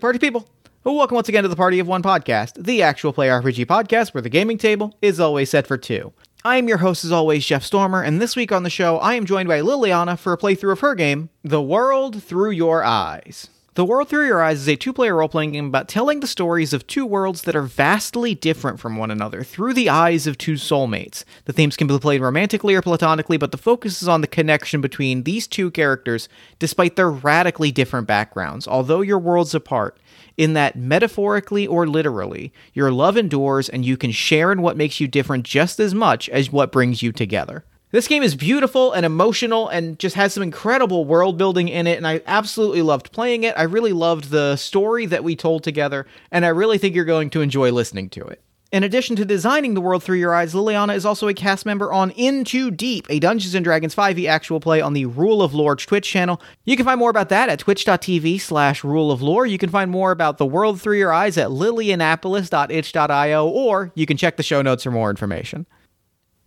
party people. Welcome once again to the Party of One podcast, the actual play RPG podcast where the gaming table is always set for two. I am your host, as always, Jeff Stormer, and this week on the show, I am joined by Liliana for a playthrough of her game, The World Through Your Eyes. The World Through Your Eyes is a two player role playing game about telling the stories of two worlds that are vastly different from one another through the eyes of two soulmates. The themes can be played romantically or platonically, but the focus is on the connection between these two characters despite their radically different backgrounds, although your worlds apart. In that, metaphorically or literally, your love endures and you can share in what makes you different just as much as what brings you together. This game is beautiful and emotional and just has some incredible world building in it, and I absolutely loved playing it. I really loved the story that we told together, and I really think you're going to enjoy listening to it. In addition to designing the world through your eyes, Liliana is also a cast member on Into Deep, a Dungeons & Dragons 5e actual play on the Rule of Lore Twitch channel. You can find more about that at twitch.tv slash rule of. You can find more about the world through your eyes at lilianapolis.itch.io, or you can check the show notes for more information.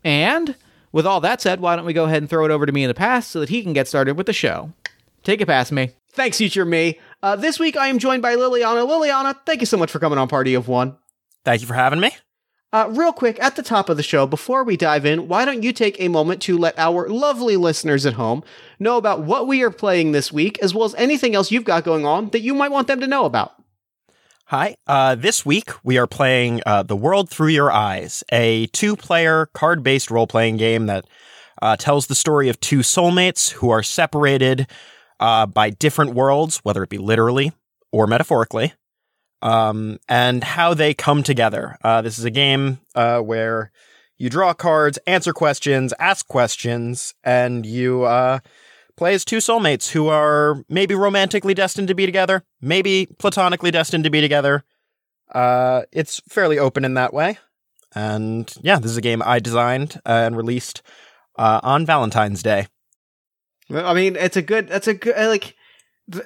And with all that said, why don't we go ahead and throw it over to me in the past so that he can get started with the show? Take it past me. Thanks, future me. Uh, this week I am joined by Liliana. Liliana, thank you so much for coming on Party of One. Thank you for having me. Uh, real quick, at the top of the show, before we dive in, why don't you take a moment to let our lovely listeners at home know about what we are playing this week, as well as anything else you've got going on that you might want them to know about? Hi. Uh, this week we are playing uh, The World Through Your Eyes, a two player card based role playing game that uh, tells the story of two soulmates who are separated uh, by different worlds, whether it be literally or metaphorically, um, and how they come together. Uh, this is a game uh, where you draw cards, answer questions, ask questions, and you play as two soulmates who are maybe romantically destined to be together, maybe platonically destined to be together. Uh, it's fairly open in that way. And yeah, this is a game I designed and released uh, on Valentine's Day. I mean, it's a good. That's a good. Like,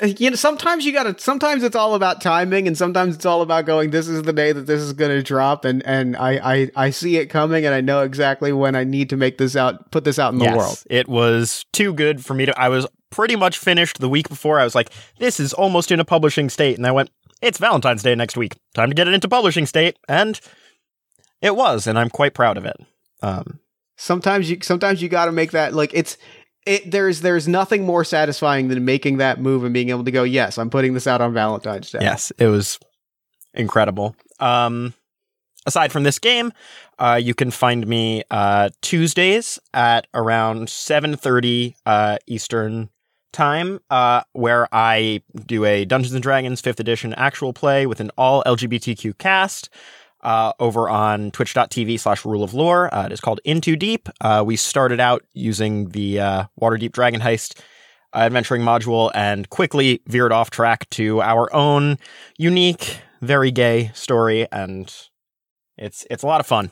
you know, sometimes you gotta. Sometimes it's all about timing, and sometimes it's all about going. This is the day that this is gonna drop, and and I I I see it coming, and I know exactly when I need to make this out, put this out in the yes, world. It was too good for me to. I was pretty much finished the week before. I was like, this is almost in a publishing state, and I went, it's Valentine's Day next week. Time to get it into publishing state, and it was, and I'm quite proud of it. Um, sometimes you sometimes you got to make that like it's it, there's there's nothing more satisfying than making that move and being able to go, yes, I'm putting this out on Valentine's Day. Yes, it was incredible. Um, aside from this game, uh, you can find me uh, Tuesdays at around 7:30 uh, Eastern time, uh, where I do a Dungeons and Dragons 5th edition actual play with an all LGBTQ cast uh, over on twitch.tv slash rule of lore. Uh, it is called Into Deep. Uh, we started out using the uh, Waterdeep Dragon Heist uh, adventuring module and quickly veered off track to our own unique, very gay story. And it's, it's a lot of fun.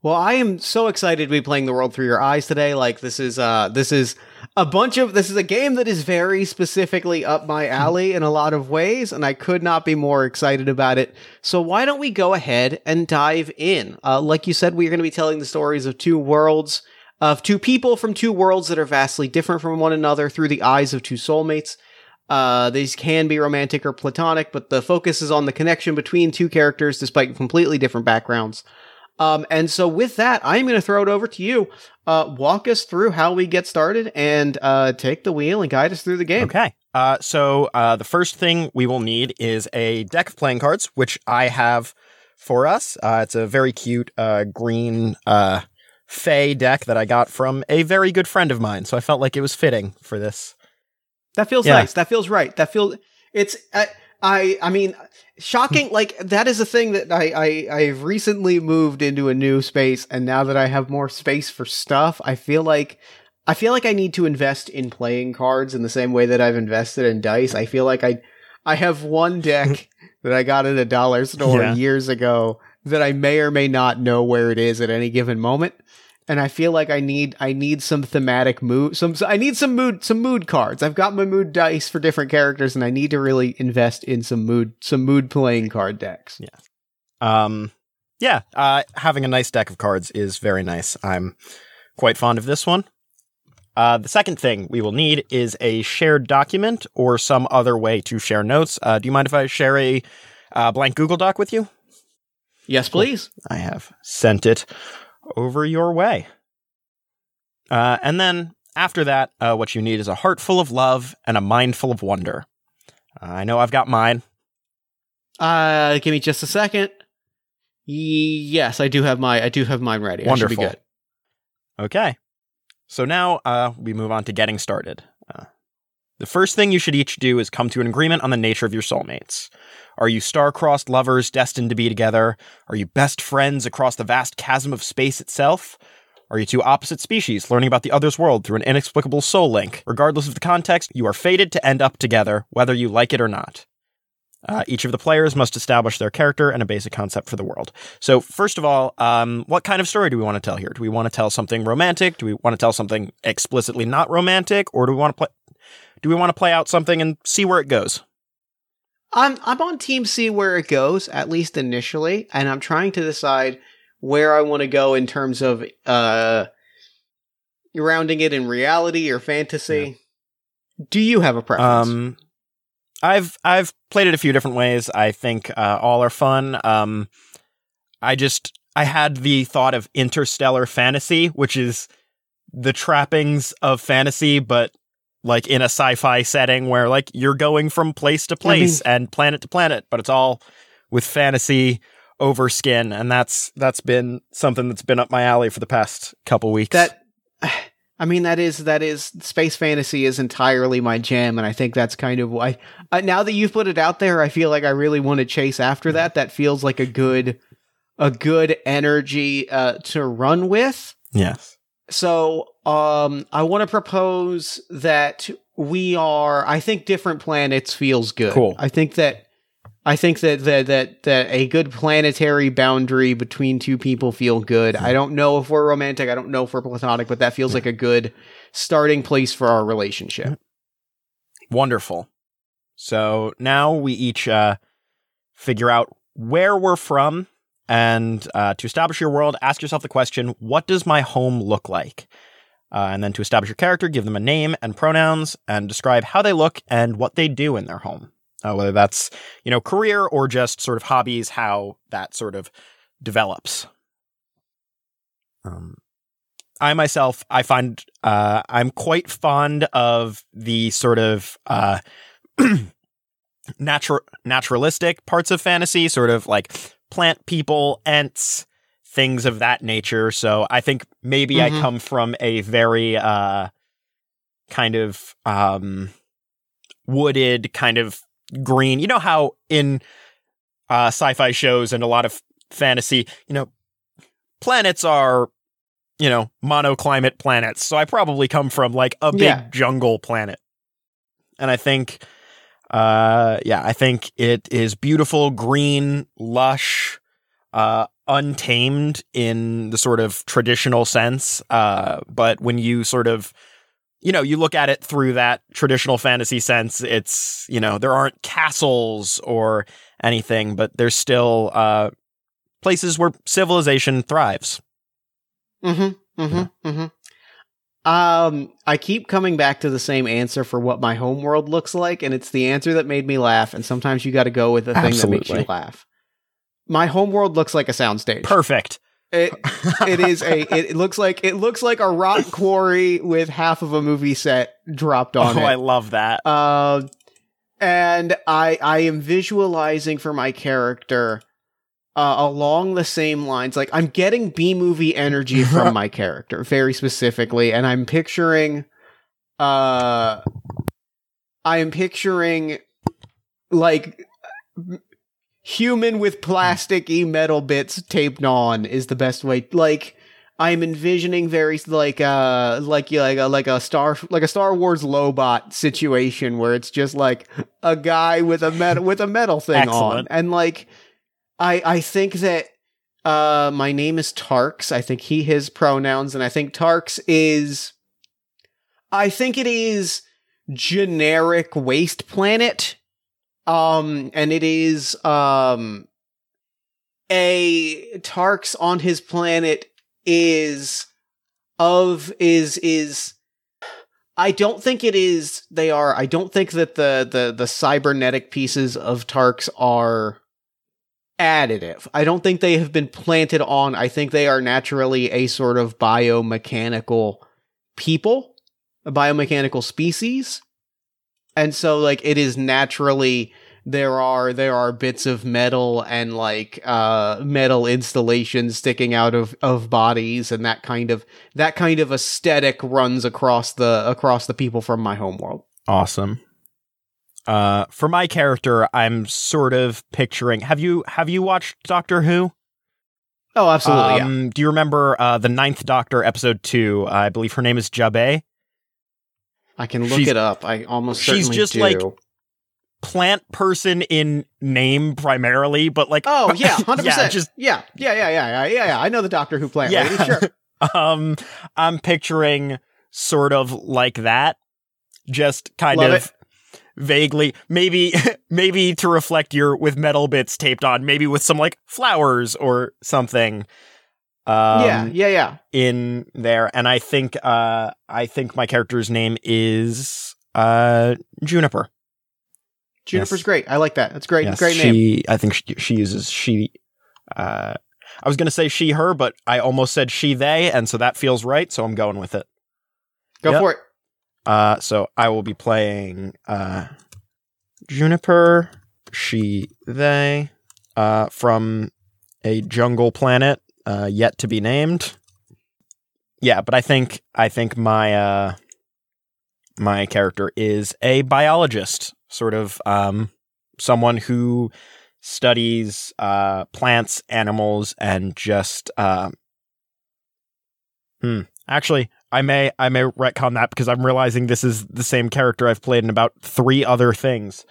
Well, I am so excited to be playing the world through your eyes today. Like this is uh this is a bunch of this is a game that is very specifically up my alley in a lot of ways and I could not be more excited about it. So why don't we go ahead and dive in? Uh like you said we're going to be telling the stories of two worlds of two people from two worlds that are vastly different from one another through the eyes of two soulmates. Uh, these can be romantic or platonic, but the focus is on the connection between two characters despite completely different backgrounds. Um, and so with that, I'm going to throw it over to you. Uh, walk us through how we get started and uh, take the wheel and guide us through the game. Okay. Uh, so uh, the first thing we will need is a deck of playing cards, which I have for us. Uh, it's a very cute uh, green uh, Fey deck that I got from a very good friend of mine. So I felt like it was fitting for this. That feels Yeah. nice. That feels right. That feels it's. I, I I mean, shocking. like that is a thing that I I I've recently moved into a new space, and now that I have more space for stuff, I feel like. I feel like I need to invest in playing cards in the same way that I've invested in dice. I feel like I I have one deck that I got at a dollar store Yeah. years ago that I may or may not know where it is at any given moment. And I feel like I need I need some thematic mood some I need some mood some mood cards. I've got my mood dice for different characters and I need to really invest in some mood some mood playing card decks. Um, yeah, uh, having a nice deck of cards is very nice. I'm quite fond of this one. Uh, the second thing we will need is a shared document or some other way to share notes. Uh, do you mind if I share a uh, blank Google Doc with you? Yes, please. I have sent it over your way. Uh, and then after that, uh, what you need is a heart full of love and a mind full of wonder. I know I've got mine. Uh, give me just a second. Yes, I do have my I do have mine ready. Wonderful. I should be good. Okay. So now uh, we move on to getting started. Uh, the first thing you should each do is come to an agreement on the nature of your soulmates. Are you star-crossed lovers destined to be together? Are you best friends across the vast chasm of space itself? Are you two opposite species learning about the other's world through an inexplicable soul link? Regardless of the context, you are fated to end up together, whether you like it or not. Uh, each of the players must establish their character and a basic concept for the world. So, first of all, um, what kind of story do we want to tell here? Do we want to tell something romantic? Do we want to tell something explicitly not romantic, or do we want to play? Do we want to play out something and see where it goes? I'm I'm on team C where it goes at least initially, and I'm trying to decide where I want to go in terms of uh rounding it in reality or fantasy. Do you have a preference? Um, I've I've played it a few different ways. I think uh, all are fun. Um, I just I had the thought of interstellar fantasy, which is the trappings of fantasy, but like in a sci-fi setting where like you're going from place to place and planet to planet, but it's all with fantasy over skin, and that's that's been something that's been up my alley for the past couple weeks. that I mean that is that is space fantasy is entirely my jam, and I think that's kind of why. Uh, now that you've put it out there, I feel like I really want to chase after that. That feels like a good a good energy uh, to run with. yes. So, um, I want to propose that we are. I think different planets feels good. Cool. I think that. I think that, that that that a good planetary boundary between two people feel good. I don't know if we're romantic. I don't know if we're platonic, but that feels like a good starting place for our relationship. Wonderful. So now we each uh, figure out where we're from. And uh, to establish your world, ask yourself the question what does my home look like? Uh, and then to establish your character, give them a name and pronouns and describe how they look and what they do in their home. Uh, whether that's, you know, career or just sort of hobbies, how that sort of develops. Um, I myself, I find uh, I'm quite fond of the sort of uh, natural naturalistic parts of fantasy, sort of like plant people, ants, things of that nature. So I think maybe Mhm. I come from a very uh, kind of um, wooded, kind of green. You know how in uh, sci-fi shows and a lot of fantasy, you know, planets are you know, monoclimate planets. So I probably come from like a big Yeah. jungle planet. And I think uh yeah, I think it is beautiful, green, lush, uh untamed in the sort of traditional sense. Uh but when you sort of you know, you look at it through that traditional fantasy sense, it's, you know, there aren't castles or anything, but there's still uh places where civilization thrives. Mm-hmm. Mm-hmm. Mm-hmm. Um, I keep coming back to the same answer for what my home world looks like, and it's the answer that made me laugh. And sometimes you got to go with the thing that makes you laugh. My home world looks like a soundstage. Perfect. It it is a it, it looks like it looks like a rock quarry with half of a movie set dropped on oh, it. I love that. Uh, and I I am visualizing for my character uh, along the same lines. Like I'm getting B movie energy from my character very specifically, and I'm picturing uh I am picturing like human with plasticky metal bits taped on is the best way like I'm envisioning very like uh like like a like a star like a Star Wars Lobot situation where it's just like a guy with a metal with a metal thing on and like I I think that uh my name is Tarks I think he his pronouns and I think Tarks is I think it is generic waste planet um and it is um a Tarks on his planet is of is is I don't think it is. They are. I don't think that the the the cybernetic pieces of Tarks are additive. I don't think they have been planted on. I think they are naturally a sort of biomechanical people, a biomechanical species. And so like it is naturally there are there are bits of metal and like uh metal installations sticking out of of bodies and that kind of that kind of aesthetic runs across the across the people from my homeworld. Awesome. Uh, for my character, I'm sort of picturing. Have you have you watched Doctor Who? Oh, absolutely. Um, yeah. Do you remember uh, the Ninth Doctor, episode two? I believe her name is Jabe. I can look She's- it up. I almost she's certainly just do. like- Plant person in name primarily, but like Oh yeah, hundred yeah, percent. just yeah, yeah, yeah, yeah, yeah, yeah. I know the Doctor Who plant Yeah. lady. Sure. um, I'm picturing sort of like that, just kind Love of vaguely, maybe maybe to reflect your with metal bits taped on, maybe with some like flowers or something. Um, yeah, yeah, yeah. in there, and I think uh, I think my character's name is uh, Juniper. Juniper's Yes. great. I like that. That's great. Yes, great she, name. I think she, she uses she. Uh, I was gonna say she her, but I almost said she they, and so that feels right. So I'm going with it. Go Yep. for it. Uh, so I will be playing uh, Juniper, she, they, uh, from a jungle planet uh, yet to be named. Yeah, but I think I think my uh, my character is a biologist, sort of um, someone who studies uh, plants, animals, and just hmm. Actually, I may I may retcon that because I'm realizing this is the same character I've played in about three other things.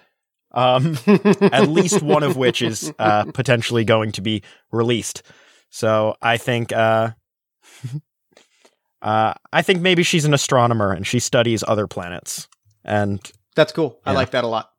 Um, at least one of which is uh, potentially going to be released. So I think uh, uh, I think maybe she's an astronomer and she studies other planets. And That's cool. I like that a lot.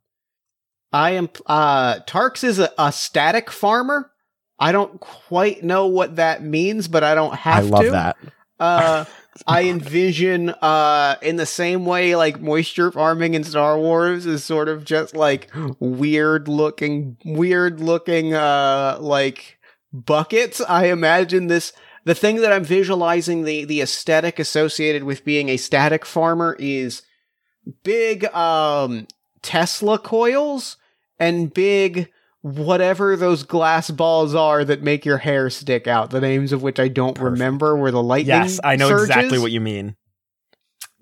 I am uh Tarks is a, a static farmer. I don't quite know what that means, but I don't have I love to. that. Uh I envision uh in the same way like moisture farming in Star Wars is sort of just like weird looking weird looking uh like buckets. I imagine this the thing that I'm visualizing the the aesthetic associated with being a static farmer is big um Tesla coils and big whatever those glass balls are that make your hair stick out. The names of which I don't Perfect. remember where the lightning Yes, I know surges. exactly what you mean.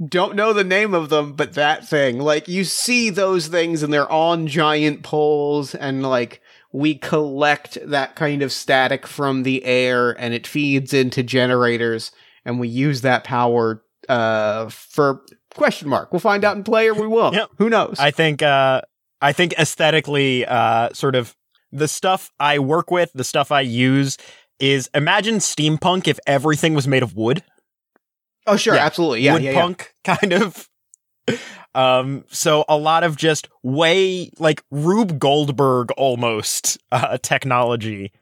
don't know the name of them, but that thing. Like you see those things and they're on giant poles and like we collect that kind of static from the air and it feeds into generators and we use that power uh for question mark. We'll find out in play or we will. Yep. Who knows? I think uh I think aesthetically uh sort of the stuff I work with, the stuff I use is imagine steampunk if everything was made of wood. oh sure, yeah. absolutely. Yeah, wood yeah, yeah. punk kind of. Um, so a lot of just way like Rube Goldberg almost uh, technology.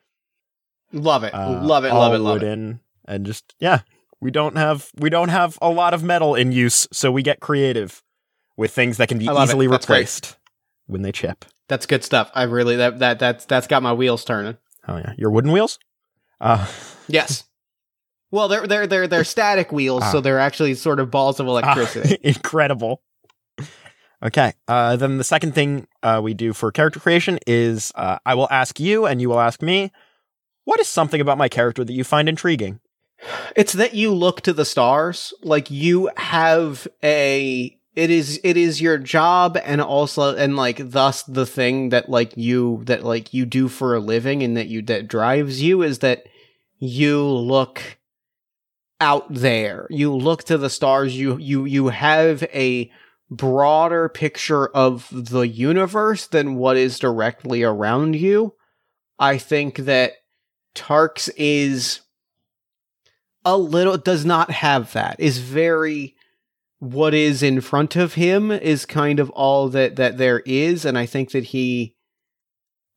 Love it. Uh, love it, love it, love it. wooden and just yeah, we don't have we don't have a lot of metal in use, so we get creative with things that can be it. easily That's great. When they chip. That's good stuff. I really that that that's that's got my wheels turning. Oh yeah, your wooden wheels. Uh, Yes. Well, they're they're they're they're static wheels, Ah. so they're actually sort of balls of electricity. incredible. Okay. Uh, then the second thing uh, we do for character creation is uh, I will ask you, and you will ask me, what is something about my character that you find intriguing? it's that you look to the stars, like you have a it is it is your job and also and like thus the thing that like you that like you do for a living and that you that drives you is that you look out there. You look to the stars, you you you have a broader picture of the universe than what is directly around you. I think that Tarks is a little does not have that. Is very what is in front of him is kind of all that that there is and I think that he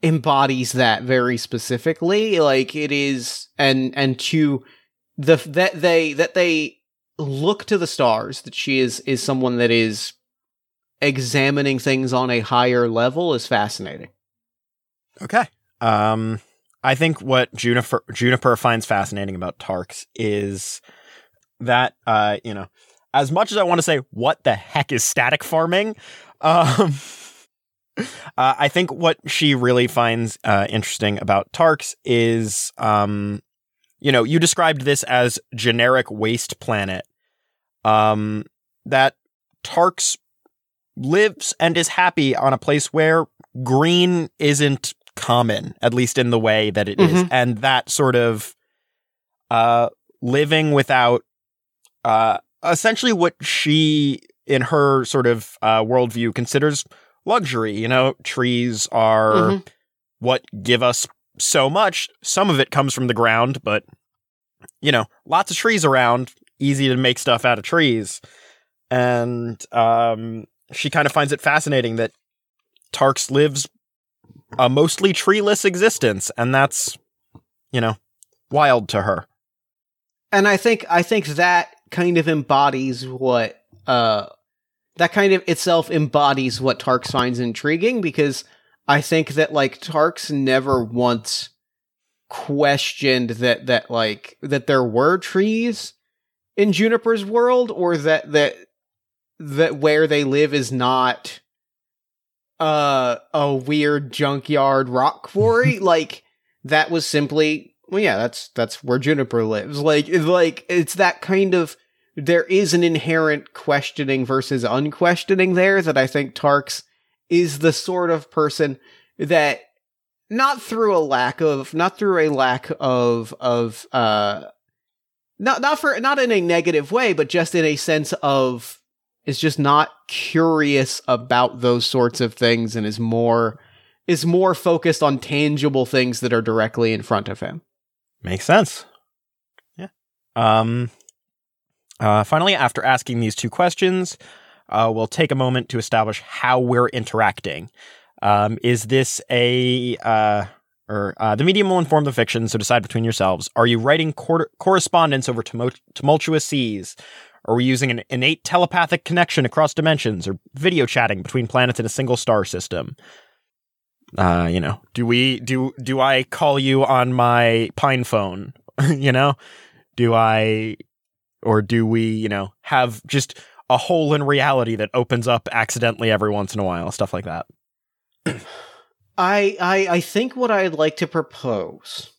embodies that very specifically like it is and and to the that they that they look to the stars that she is is someone that is examining things on a higher level is fascinating. Okay. Um, I think what Juniper Juniper finds fascinating about Tarks is that uh, you know, as much as I want to say what the heck is static farming, um, uh, I think what she really finds uh, interesting about Tarks is, um, you know, you described this as generic waste planet. Um, that Tarks lives and is happy on a place where green isn't common, at least in the way that it is, Mhm. and that sort of uh, living without uh, essentially what she, in her sort of uh, worldview, considers luxury. You know, trees are Mhm. what give us so much. Some of it comes from the ground, but you know, lots of trees around, easy to make stuff out of trees. And um, she kind of finds it fascinating that Tarks lives a mostly treeless existence, and that's, you know, wild to her. and I think I think that kind of embodies what uh that kind of itself embodies what Tarks finds intriguing because I think that like Tarks never once questioned that that like that there were trees in Juniper's world or that that that where they live is not uh a weird junkyard rock quarry. Like that was simply well yeah that's that's where juniper lives like it's like it's that kind of there is an inherent questioning versus unquestioning there that i think tarks is the sort of person that not through a lack of not through a lack of of uh not not for not in a negative way but just in a sense of is just not curious about those sorts of things and is more is more focused on tangible things that are directly in front of him. Makes sense. Yeah. Um. Uh, finally, after asking these two questions, uh, we'll take a moment to establish how we're interacting. Um, is this a uh, or uh, the medium will inform the fiction, so decide between yourselves. Are you writing cor- correspondence over tumult- tumultuous seas? Are we using an innate telepathic connection across dimensions, or video chatting between planets in a single star system? Uh, you know, do we do do I call you on my pine phone? you know, do I or do we, you know, have just a hole in reality that opens up accidentally every once in a while, stuff like that. I I I think what I'd like to propose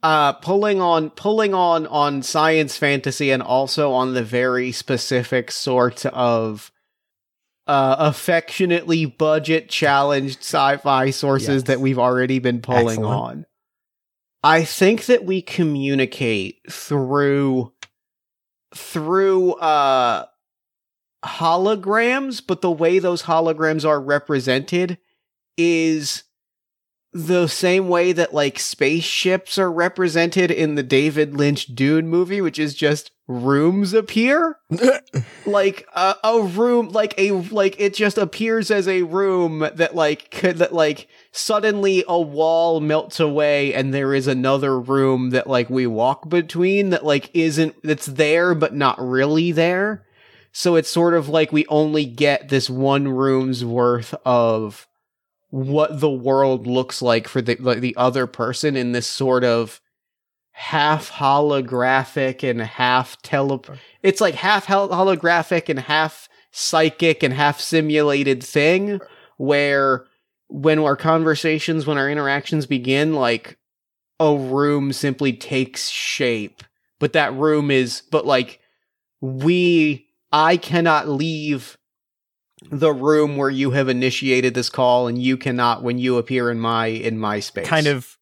uh pulling on pulling on on science fantasy and also on the very specific sort of uh affectionately budget challenged sci-fi sources Yes. that we've already been pulling Excellent. on. I think that we communicate through through uh holograms, but the way those holograms are represented is the same way that like spaceships are represented in the David Lynch Dune movie, which is just rooms appear. like a, a room, like a like it just appears as a room that like could that like suddenly a wall melts away and there is another room that like we walk between that like isn't that's there but not really there. So it's sort of like we only get this one room's worth of what the world looks like for the like the other person in this sort of half holographic and half tele it's like half hol- holographic and half psychic and half simulated thing where when our conversations when our interactions begin like a room simply takes shape but that room is but like we i cannot leave the room where you have initiated this call and you cannot when you appear in my in my space kind of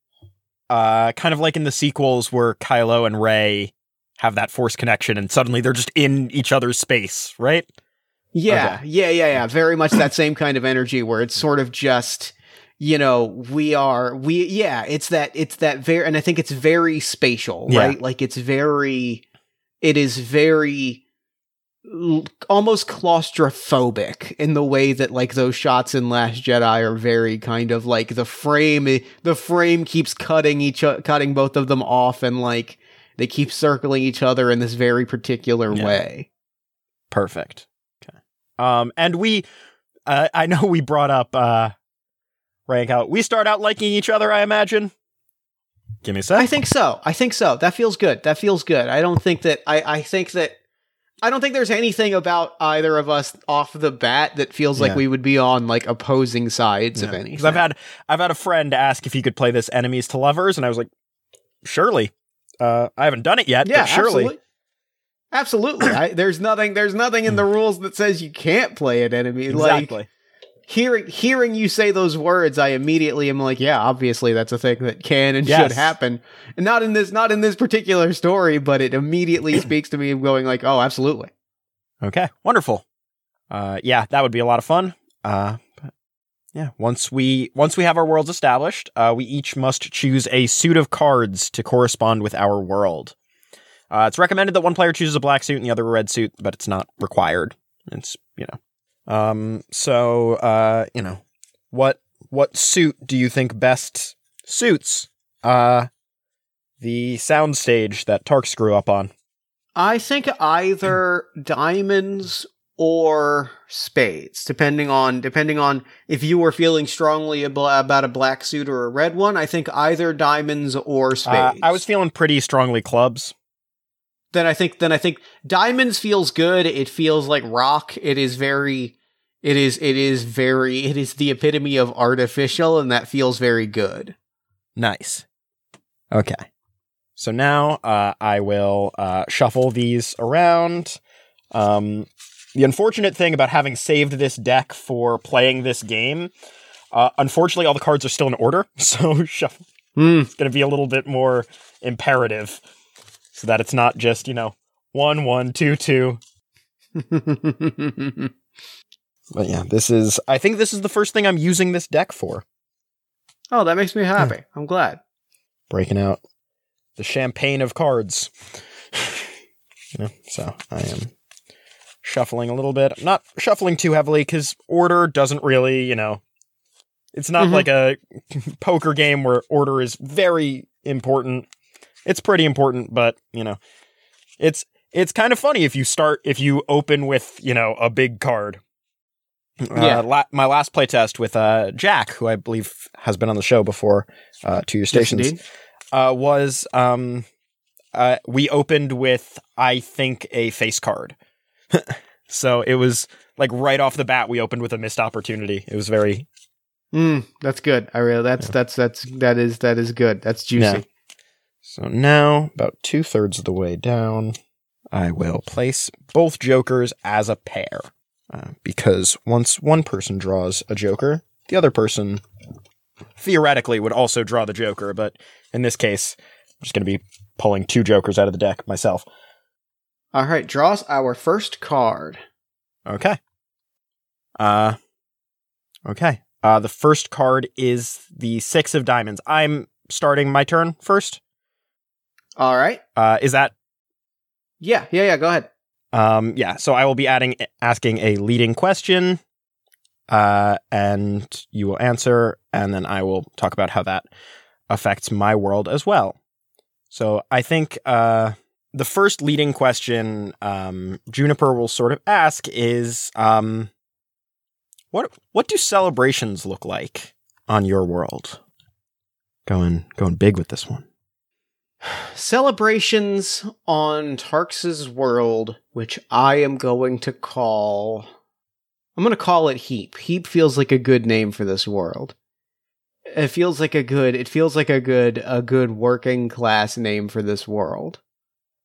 uh kind of like in the sequels where Kylo and Rey have that force connection and suddenly they're just in each other's space, right? Yeah, yeah, yeah, yeah. Very much that same kind of energy where it's sort of just, you know, we are, we, yeah, it's that, it's that very, and I think it's very spatial, Yeah. right? Like it's very, it is very, almost claustrophobic in the way that like those shots in Last Jedi are very kind of like the frame, the frame keeps cutting each, cutting both of them off and like, they keep circling each other in this very particular Yeah. way. Perfect. Okay. Um, and we, uh, I know we brought up uh, rank out. We start out liking each other. I imagine. Give me a sec. I think so. I think so. That feels good. That feels good. I don't think that I, I think that I don't think there's anything about either of us off the bat that feels like we would be on like opposing sides of Yeah. anything. 'Cause I've had I've had a friend ask if he could play this enemies to lovers, and I was like, surely. Uh, I haven't done it yet, yeah, but surely. absolutely. Absolutely. I, there's nothing there's nothing in the rules that says you can't play an enemy. Like Exactly. Hearing hearing you say those words, I immediately am like, yeah, obviously that's a thing that can and Yes. should happen. And not in this not in this particular story, but it immediately speaks to me of going like, oh, absolutely. Okay, wonderful. Uh, yeah, that would be a lot of fun. Uh, but yeah, once we once we have our worlds established, uh, we each must choose a suit of cards to correspond with our world. Uh, it's recommended that one player chooses a black suit and the other a red suit, but it's not required. It's you know. Um. So uh, you know, what what suit do you think best suits uh the soundstage that Tark grew up on? I think either diamonds or spades, depending on depending on if you were feeling strongly about a black suit or a red one. I think either diamonds or Uh, spades. I was feeling pretty strongly clubs. Then I think then I think diamonds feels good. It feels like rock. It is very it is it is very it is the epitome of artificial and that feels very good. Nice. Okay. So now uh, I will uh, shuffle these around. Um, the unfortunate thing about having saved this deck for playing this game, uh, unfortunately, all the cards are still in order. So shuffle Hmm. is going to be a little bit more imperative, so that it's not just you know one one two two. But yeah, this is. I think this is the first thing I'm using this deck for. oh, that makes me happy. I'm glad. breaking out the champagne of cards. Yeah, so I am shuffling a little bit. I'm not shuffling too heavily because order doesn't really, you know, it's not Mhm. like a poker game where order is very important. It's pretty important, but you know, it's it's kind of funny if you start if you open with you know a big card. Yeah. Uh, la- my last playtest with uh, Jack, who I believe has been on the show before, uh, to your Yes, stations indeed. uh, was um, uh, we opened with I think a face card. so it was like right off the bat we opened with a missed opportunity. It was very Mm, that's good. I really that's that's that's that is that is good. That's juicy. Yeah. So now about two thirds of the way down. I will place both jokers as a pair uh, because once one person draws a joker, the other person theoretically would also draw the joker. But in this case, I'm just going to be pulling two jokers out of the deck myself. All right, draws our first card. Okay. Uh okay. Uh the first card is the 6 of diamonds. I'm starting my turn first. All right. Uh is that Yeah, yeah, yeah. Go ahead. um yeah, so I will be adding asking a leading question uh and you will answer and then I will talk about how that affects my world as well. So I think uh the first leading question um, Juniper will sort of ask is um, what what do celebrations look like on your world? Going going big with this one. Celebrations on Tarks's world, which I am going to call. I'm going to call it Heap. Heap feels like a good name for this world. It feels like a good. It feels like a good a good working class name for this world.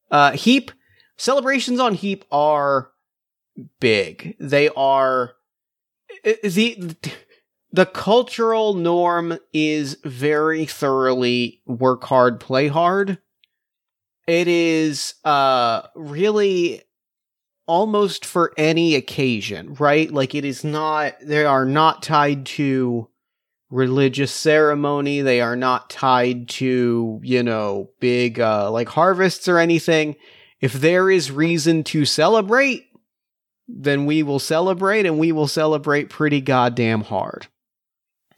Uh, Heap celebrations on Heap are big. They are the the cultural norm is very thoroughly work hard, play hard. It is uh really almost for any occasion, right? Like it is not they are not tied to religious ceremony, they are not tied to, you know, big uh like harvests or anything. If there is reason to celebrate, then we will celebrate and we will celebrate pretty goddamn hard.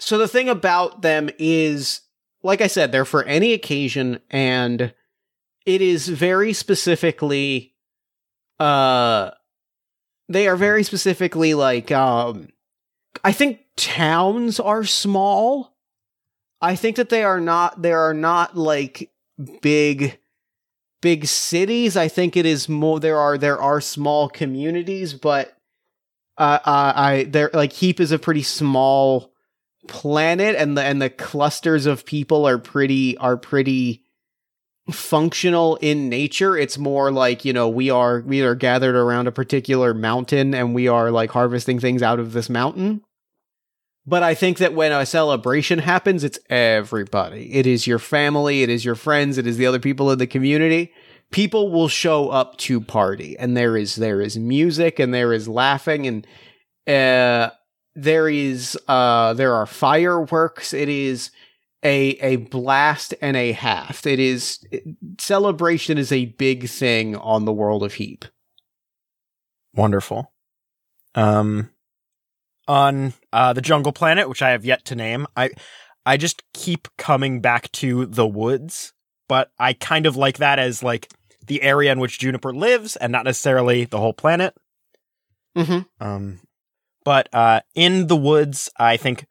So the thing about them is, like I said, they're for any occasion and it is very specifically uh they are very specifically like um I think towns are small. I think that they are not there are not like big big cities. I think it is more there are there are small communities, but uh, uh I there like Heap is a pretty small planet and the and the clusters of people are pretty are pretty functional in nature. It's more like you know we are we are gathered around a particular mountain and we are like harvesting things out of this mountain. But i think that when a celebration happens it's everybody. It is your family it is your friends it is the other people in the community. People will show up to party and there is there is music and there is laughing and uh there is uh there are fireworks it is a a blast and a half it is celebration is a big thing on the world of heap Wonderful. Um, on uh, the jungle planet, which I have yet to name, I I just keep coming back to the woods, but I kind of like that as like the area in which Juniper lives, and not necessarily the whole planet. mm-hmm. Um, but uh, in the woods, I think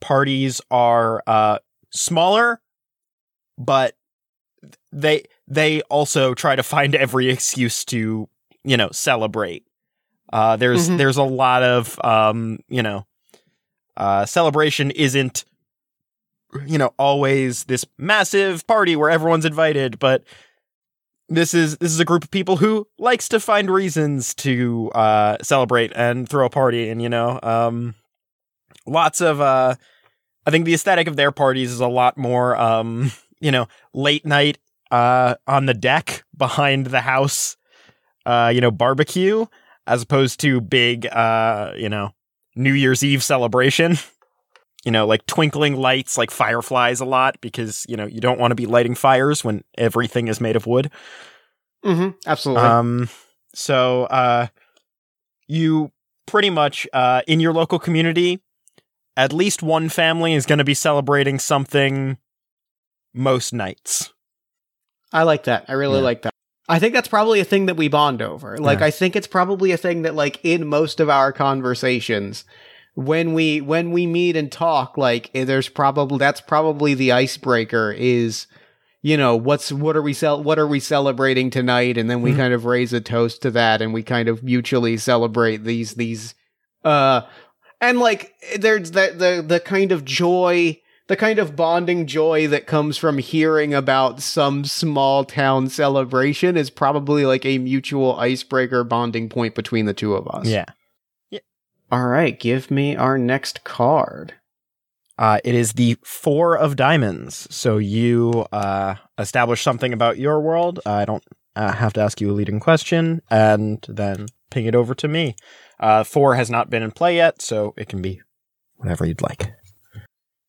parties are uh, smaller, but they they also try to find every excuse to you know celebrate. Uh, there's Mhm. there's a lot of um, you know uh, celebration isn't you know always this massive party where everyone's invited, but this is this is a group of people who likes to find reasons to uh, celebrate and throw a party, and you know, um, lots of. Uh, I think the aesthetic of their parties is a lot more, um, you know, late night uh, on the deck behind the house, uh, you know, barbecue, as opposed to big, uh, you know, New Year's Eve celebration. You know, like twinkling lights, like fireflies a lot, because you know you don't want to be lighting fires when everything is made of wood. Mm-hmm. absolutely Um, so uh, you pretty much uh, in your local community, at least one family is going to be celebrating something most nights. I like that. I really Yeah. like that. I think that's probably a thing that we bond over. Like Yeah. I think it's probably a thing that like in most of our conversations when we when we meet and talk like eh, there's probably that's probably the icebreaker is you know what's what are we cel- what are we celebrating tonight and then we Mhm. kind of raise a toast to that and we kind of mutually celebrate these these uh and like there's that the the kind of joy the kind of bonding joy that comes from hearing about some small town celebration is probably like a mutual icebreaker bonding point between the two of us. Yeah. All right, give me our next card. Uh, it is the four of diamonds. So you uh, establish something about your world. I don't uh, have to ask you a leading question, and then ping it over to me. Uh, four has not been in play yet, so it can be whatever you'd like.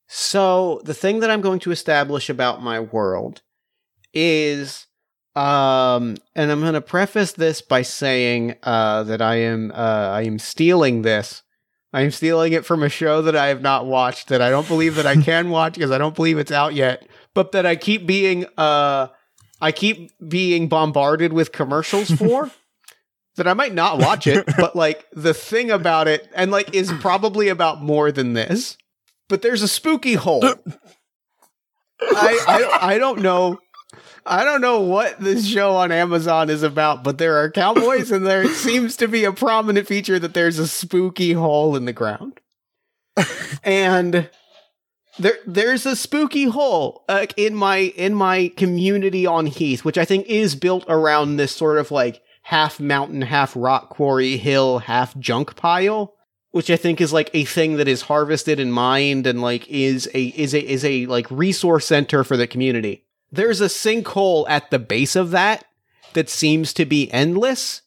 So, the thing that I'm going to establish about my world is um and I'm going to preface this by saying uh that I am uh I am stealing this. I am stealing it from a show that I have not watched that I don't believe that I can watch because I don't believe it's out yet, but that I keep being uh I keep being bombarded with commercials for. that I might not watch it, but like the thing about it, and like is probably about more than this. But there's a spooky hole. I, I I don't know. I don't know what this show on Amazon is about, but there are cowboys, and there seems to be a prominent feature that there's a spooky hole in the ground, and there there's a spooky hole like in my in my community on Heap, which I think is built around this sort of like half mountain, half rock quarry hill, half junk pile which I think is like a thing that is harvested and mined and like is a is a is a like resource center for the community. There's a sinkhole at the base of that that seems to be endless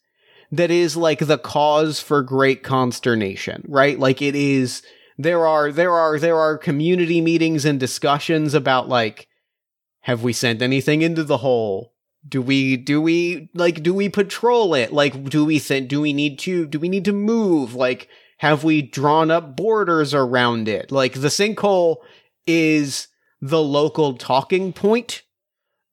that is like the cause for great consternation, right? Like it is there are there are there are community meetings and discussions about like have we sent anything into the hole? Do we do we like do we patrol it? Like do we think do we need to do we need to move? Like have we drawn up borders around it? Like the sinkhole is the local talking point.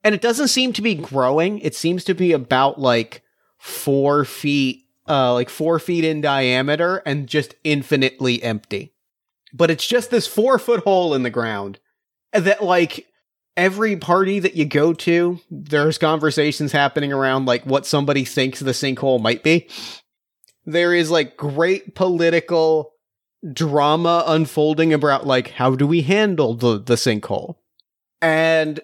And it doesn't seem to be growing. It seems to be about like four feet, uh, like four feet in diameter and just infinitely empty. But it's just this four foot hole in the ground that like every party that you go to, there's conversations happening around like what somebody thinks the sinkhole might be. There is like great political drama unfolding about like how do we handle the the sinkhole. And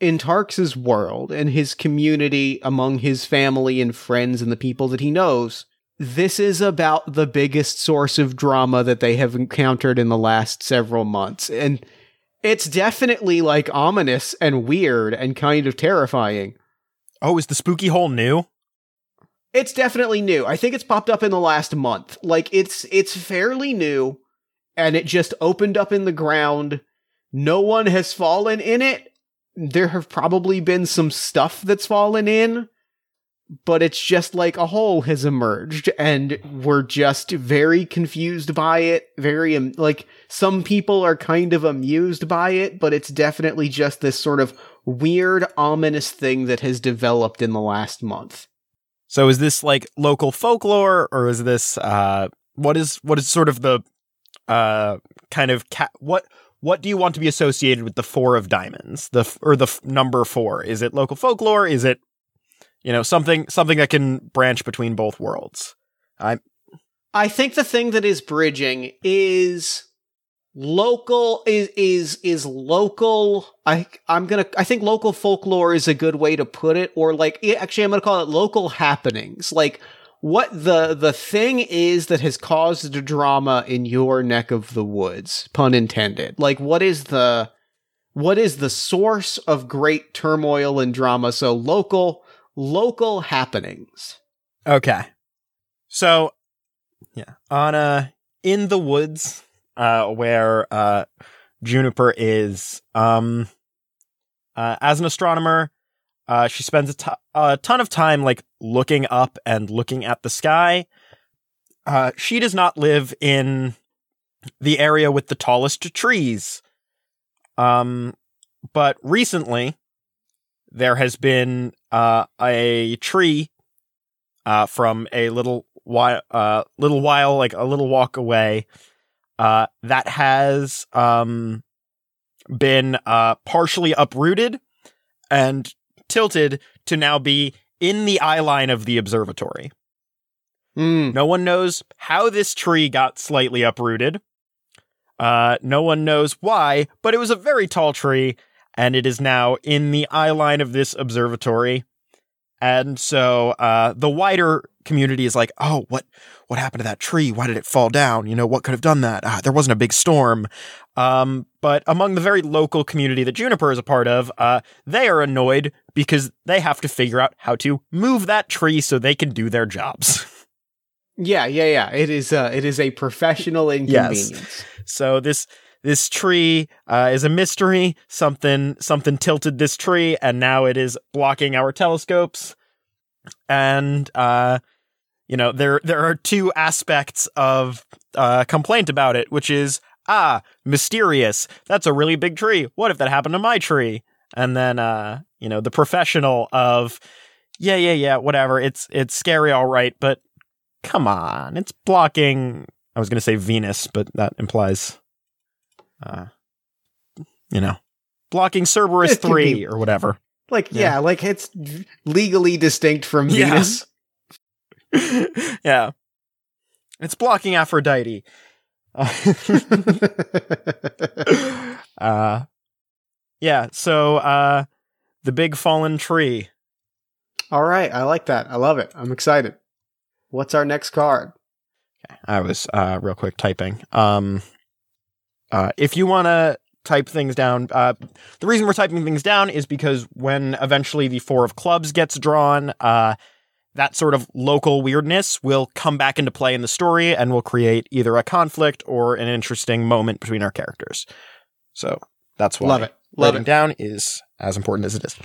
in Tarks's world and his community among his family and friends and the people that he knows, this is about the biggest source of drama that they have encountered in the last several months. And it's definitely like ominous and weird and kind of terrifying. Oh, is the spooky hole new? It's definitely new. I think it's popped up in the last month. Like it's it's fairly new and it just opened up in the ground. No one has fallen in it. There have probably been some stuff that's fallen in, but it's just like a hole has emerged and we're just very confused by it very like some people are kind of amused by it but it's definitely just this sort of weird ominous thing that has developed in the last month. So is this like local folklore or is this uh what is what is sort of the uh kind of ca- what what do you want to be associated with the four of diamonds? The or the number 4 is it local folklore? Is it you know something something that can branch between both worlds? I i think the thing that is bridging is local is is is local i i'm gonna i think local folklore is a good way to put it or like actually i'm gonna call it local happenings. Like what the the thing is that has caused the drama in your neck of the woods pun intended like what is the what is the source of great turmoil and drama so local local happenings. Okay. So, yeah, on uh in the woods uh where uh Juniper is um uh as an astronomer, uh she spends a, t- a ton of time like looking up and looking at the sky. Uh she does not live in the area with the tallest trees. Um but recently there has been uh, a tree uh, from a little while, uh, little while, like a little walk away, uh, that has um, been uh, partially uprooted and tilted to now be in the eye line of the observatory. Mm. No one knows how this tree got slightly uprooted. Uh, no one knows why, but it was a very tall tree and it is now in the eye line of this observatory. And so uh, the wider community is like, oh, what what happened to that tree? Why did it fall down? You know, what could have done that? Ah, there wasn't a big storm. Um, but among the very local community that Juniper is a part of, uh, they are annoyed because they have to figure out how to move that tree so they can do their jobs. Yeah, yeah, yeah. It is. Uh, it is a professional inconvenience. Yes. So this this tree uh, is a mystery. Something something tilted this tree, and now it is blocking our telescopes. And uh, you know there there are two aspects of uh, complaint about it, which is ah mysterious. That's a really big tree. What if that happened to my tree? And then uh, you know the professional of yeah yeah yeah whatever. It's it's scary all right, but come on, it's blocking. I was going to say Venus, but that implies uh, you know, blocking Cerberus three be, or whatever. Like yeah. yeah. like it's legally distinct from yeah. Venus. yeah, it's blocking Aphrodite. uh, yeah. So uh, the big fallen tree. All right, I like that. I love it. I'm excited. What's our next card? Okay, I was uh, real quick typing. Um, uh, if you want to type things down, uh, the reason we're typing things down is because when eventually the four of clubs gets drawn, uh, that sort of local weirdness will come back into play in the story and will create either a conflict or an interesting moment between our characters. So that's why Love it. Love writing it. down is as important as it is.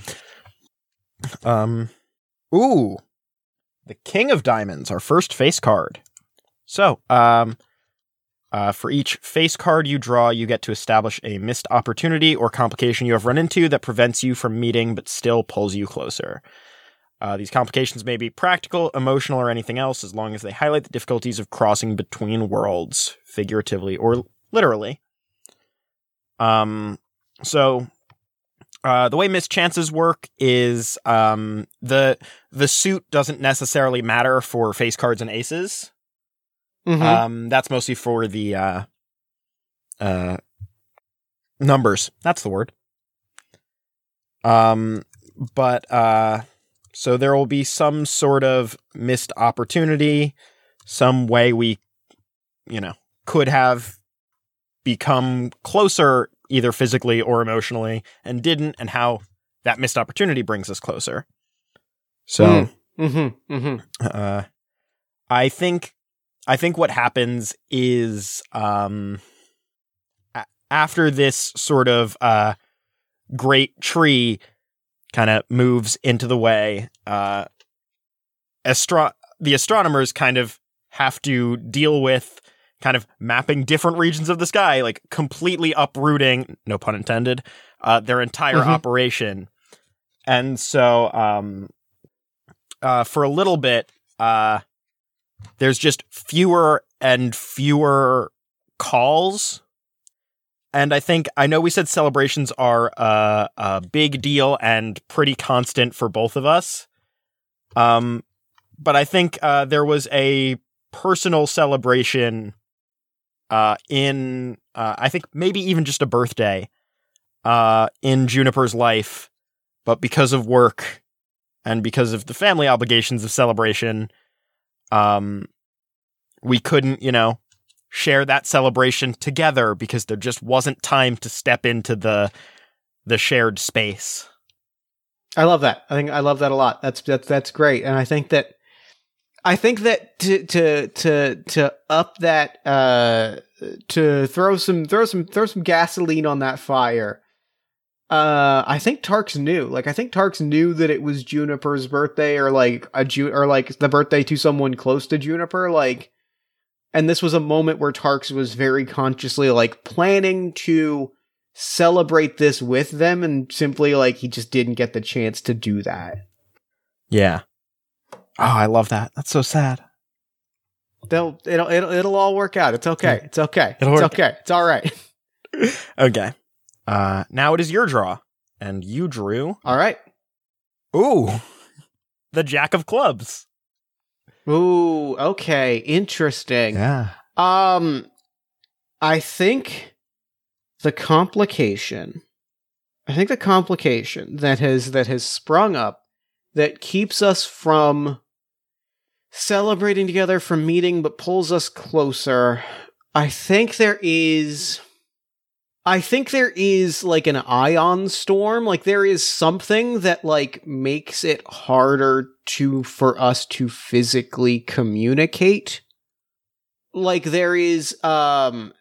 Um, ooh, the King of Diamonds, our first face card. So, um, Uh, for each face card you draw, you get to establish a missed opportunity or complication you have run into that prevents you from meeting but still pulls you closer. Uh, these complications may be practical, emotional, or anything else, as long as they highlight the difficulties of crossing between worlds, figuratively or literally. Um, so uh, the way mischances work is um, the the suit doesn't necessarily matter for face cards and aces. Mhm. Um, that's mostly for the uh, uh, numbers. That's the word. Um, but uh, so there will be some sort of missed opportunity, some way we, you know, could have become closer either physically or emotionally and didn't, and how that missed opportunity brings us closer. So. Mm. Mm-hmm. Mm-hmm. Uh, I think I think what happens is um, a- after this sort of uh, great tree kind of moves into the way, uh, astro- the astronomers kind of have to deal with kind of mapping different regions of the sky, like completely uprooting, no pun intended, uh, their entire Mhm. operation. And so, um, uh, for a little bit, uh, there's just fewer and fewer calls. And I think I know we said celebrations are a, a big deal and pretty constant for both of us. Um, but I think uh, there was a personal celebration uh, in uh, I think maybe even just a birthday uh, in Juniper's life, but because of work and because of the family obligations of celebration, um, we couldn't, you know, share that celebration together because there just wasn't time to step into the the shared space. I love that. I think I love that a lot. That's that's that's great, and I think that I think that to to to to up that uh to throw some throw some throw some gasoline on that fire. Uh, I think Tarks knew. Like, I think Tarks knew that it was Juniper's birthday, or like a Ju- or like the birthday to someone close to Juniper. Like, and this was a moment where Tarks was very consciously like planning to celebrate this with them and simply like he just didn't get the chance to do that. Yeah. Oh, I love that. That's so sad. They'll it'll it'll, it'll all work out. It's okay. It's okay. It'll it's work okay. It's all right. Okay. Uh, now it is your draw, and you drew. All right. Ooh, the Jack of Clubs. Ooh, okay. Interesting. Yeah. Um I think the complication I think the complication that has that has sprung up that keeps us from celebrating together from meeting but pulls us closer. I think there is I think there is like an ion storm, like there is something that like makes it harder to for us to physically communicate. Like there is um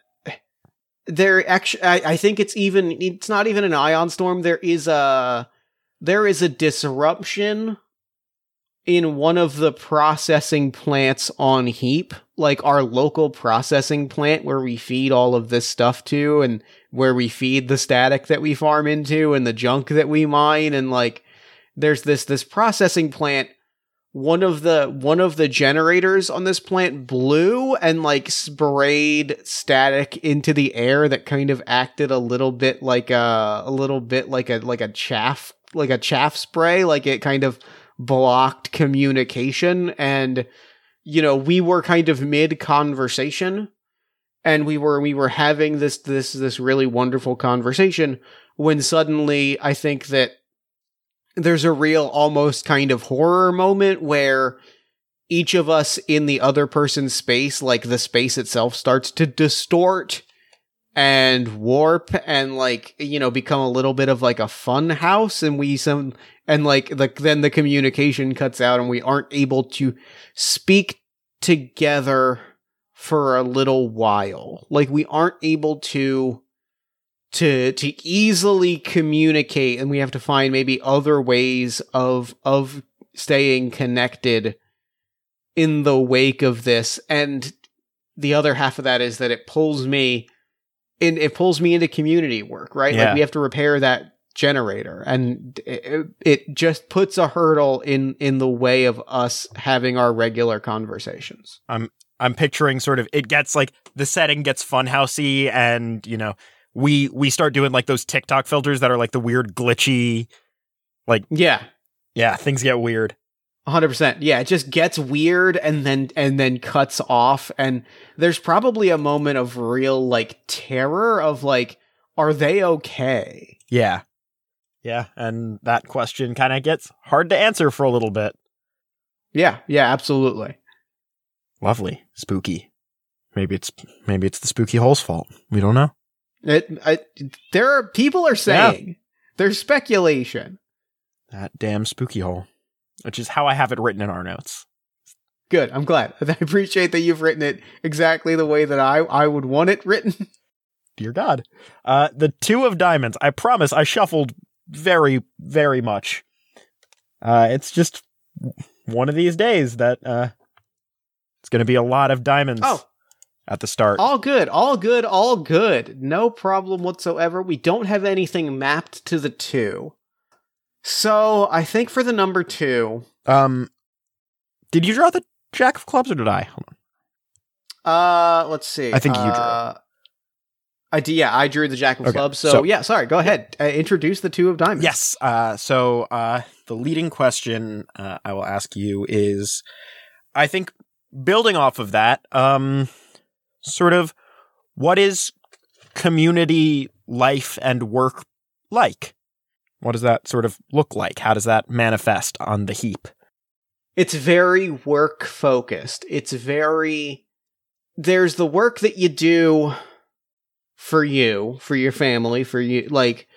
there actually I, I think it's even it's not even an ion storm, there is a there is a disruption in one of the processing plants on heap like our local processing plant where we feed all of this stuff to and where we feed the static that we farm into and the junk that we mine and like there's this this processing plant one of the one of the generators on this plant blew and like sprayed static into the air that kind of acted a little bit like a a little bit like a like a chaff like a chaff spray like it kind of blocked communication and you know we were kind of mid conversation and we were we were having this this this really wonderful conversation when suddenly i think that there's a real almost kind of horror moment where each of us in the other person's space like the space itself starts to distort and warp and like you know become a little bit of like a fun house and we some and like the then the communication cuts out and we aren't able to speak together for a little while. Like we aren't able to to to easily communicate and we have to find maybe other ways of of staying connected in the wake of this. And the other half of that is that it pulls me in it pulls me into community work, right? Yeah. Like we have to repair that generator and it, it just puts a hurdle in in the way of us having our regular conversations. I'm I'm picturing sort of it gets like the setting gets funhousey and you know we we start doing like those TikTok filters that are like the weird glitchy like Yeah. yeah things get weird. 100%. Yeah, it just gets weird and then and then cuts off and there's probably a moment of real like terror of like are they okay? Yeah. Yeah, and that question kind of gets hard to answer for a little bit. Yeah, yeah, absolutely. Lovely, spooky. Maybe it's maybe it's the spooky hole's fault. We don't know. It, I, there are people are saying there's speculation. That damn spooky hole, which is how I have it written in our notes. Good. I'm glad. I appreciate that you've written it exactly the way that I I would want it written. Dear God. Uh, the two of diamonds. I promise I shuffled very, very much. Uh, it's just one of these days that uh, it's going to be a lot of diamonds Oh. at the start. all good. All good. All good. No problem whatsoever. We don't have anything mapped to the 2. So, I think for the number 2, Um, did you draw the jack of clubs or did I? Hold on. uh let's see. I think you drew. Uh, I did, yeah, I drew the Jack of Okay, Clubs. So, so- yeah, sorry, go ahead. Uh, introduce the two of diamonds. Yes. Uh, so uh, the leading question uh, I will ask you is, I think, building off of that, um, sort of, what is community life and work like? What does that sort of look like? How does that manifest on the heap? it's very work focused. It's very there's the work that you do for you, for your family, for you like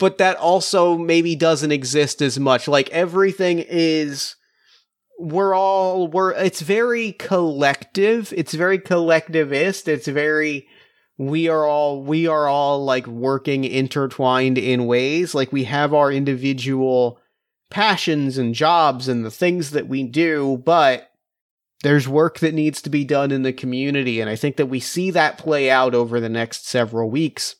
but that also maybe doesn't exist as much. Like everything is we're all we're it's very collective. It's very collectivist. It's very we are all we are all like working intertwined in ways like we have our individual passions and jobs and the things that we do, but there's work that needs to be done in the community and I think that we see that play out over the next several weeks.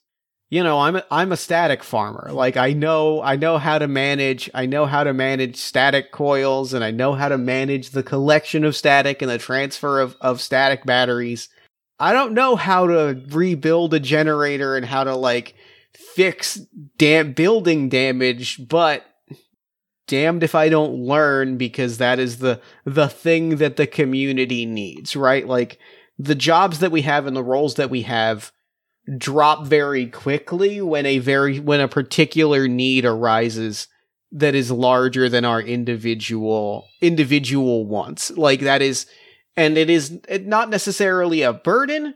You know, I'm a, I'm a static farmer. Like I know I know how to manage I know how to manage static coils and I know how to manage the collection of static and the transfer of of static batteries. I don't know how to rebuild a generator and how to like fix dam- building damage, but damned if I don't learn because that is the the thing that the community needs, right? Like the jobs that we have and the roles that we have drop very quickly when a very when a particular need arises that is larger than our individual individual wants. Like that is and it is not necessarily a burden,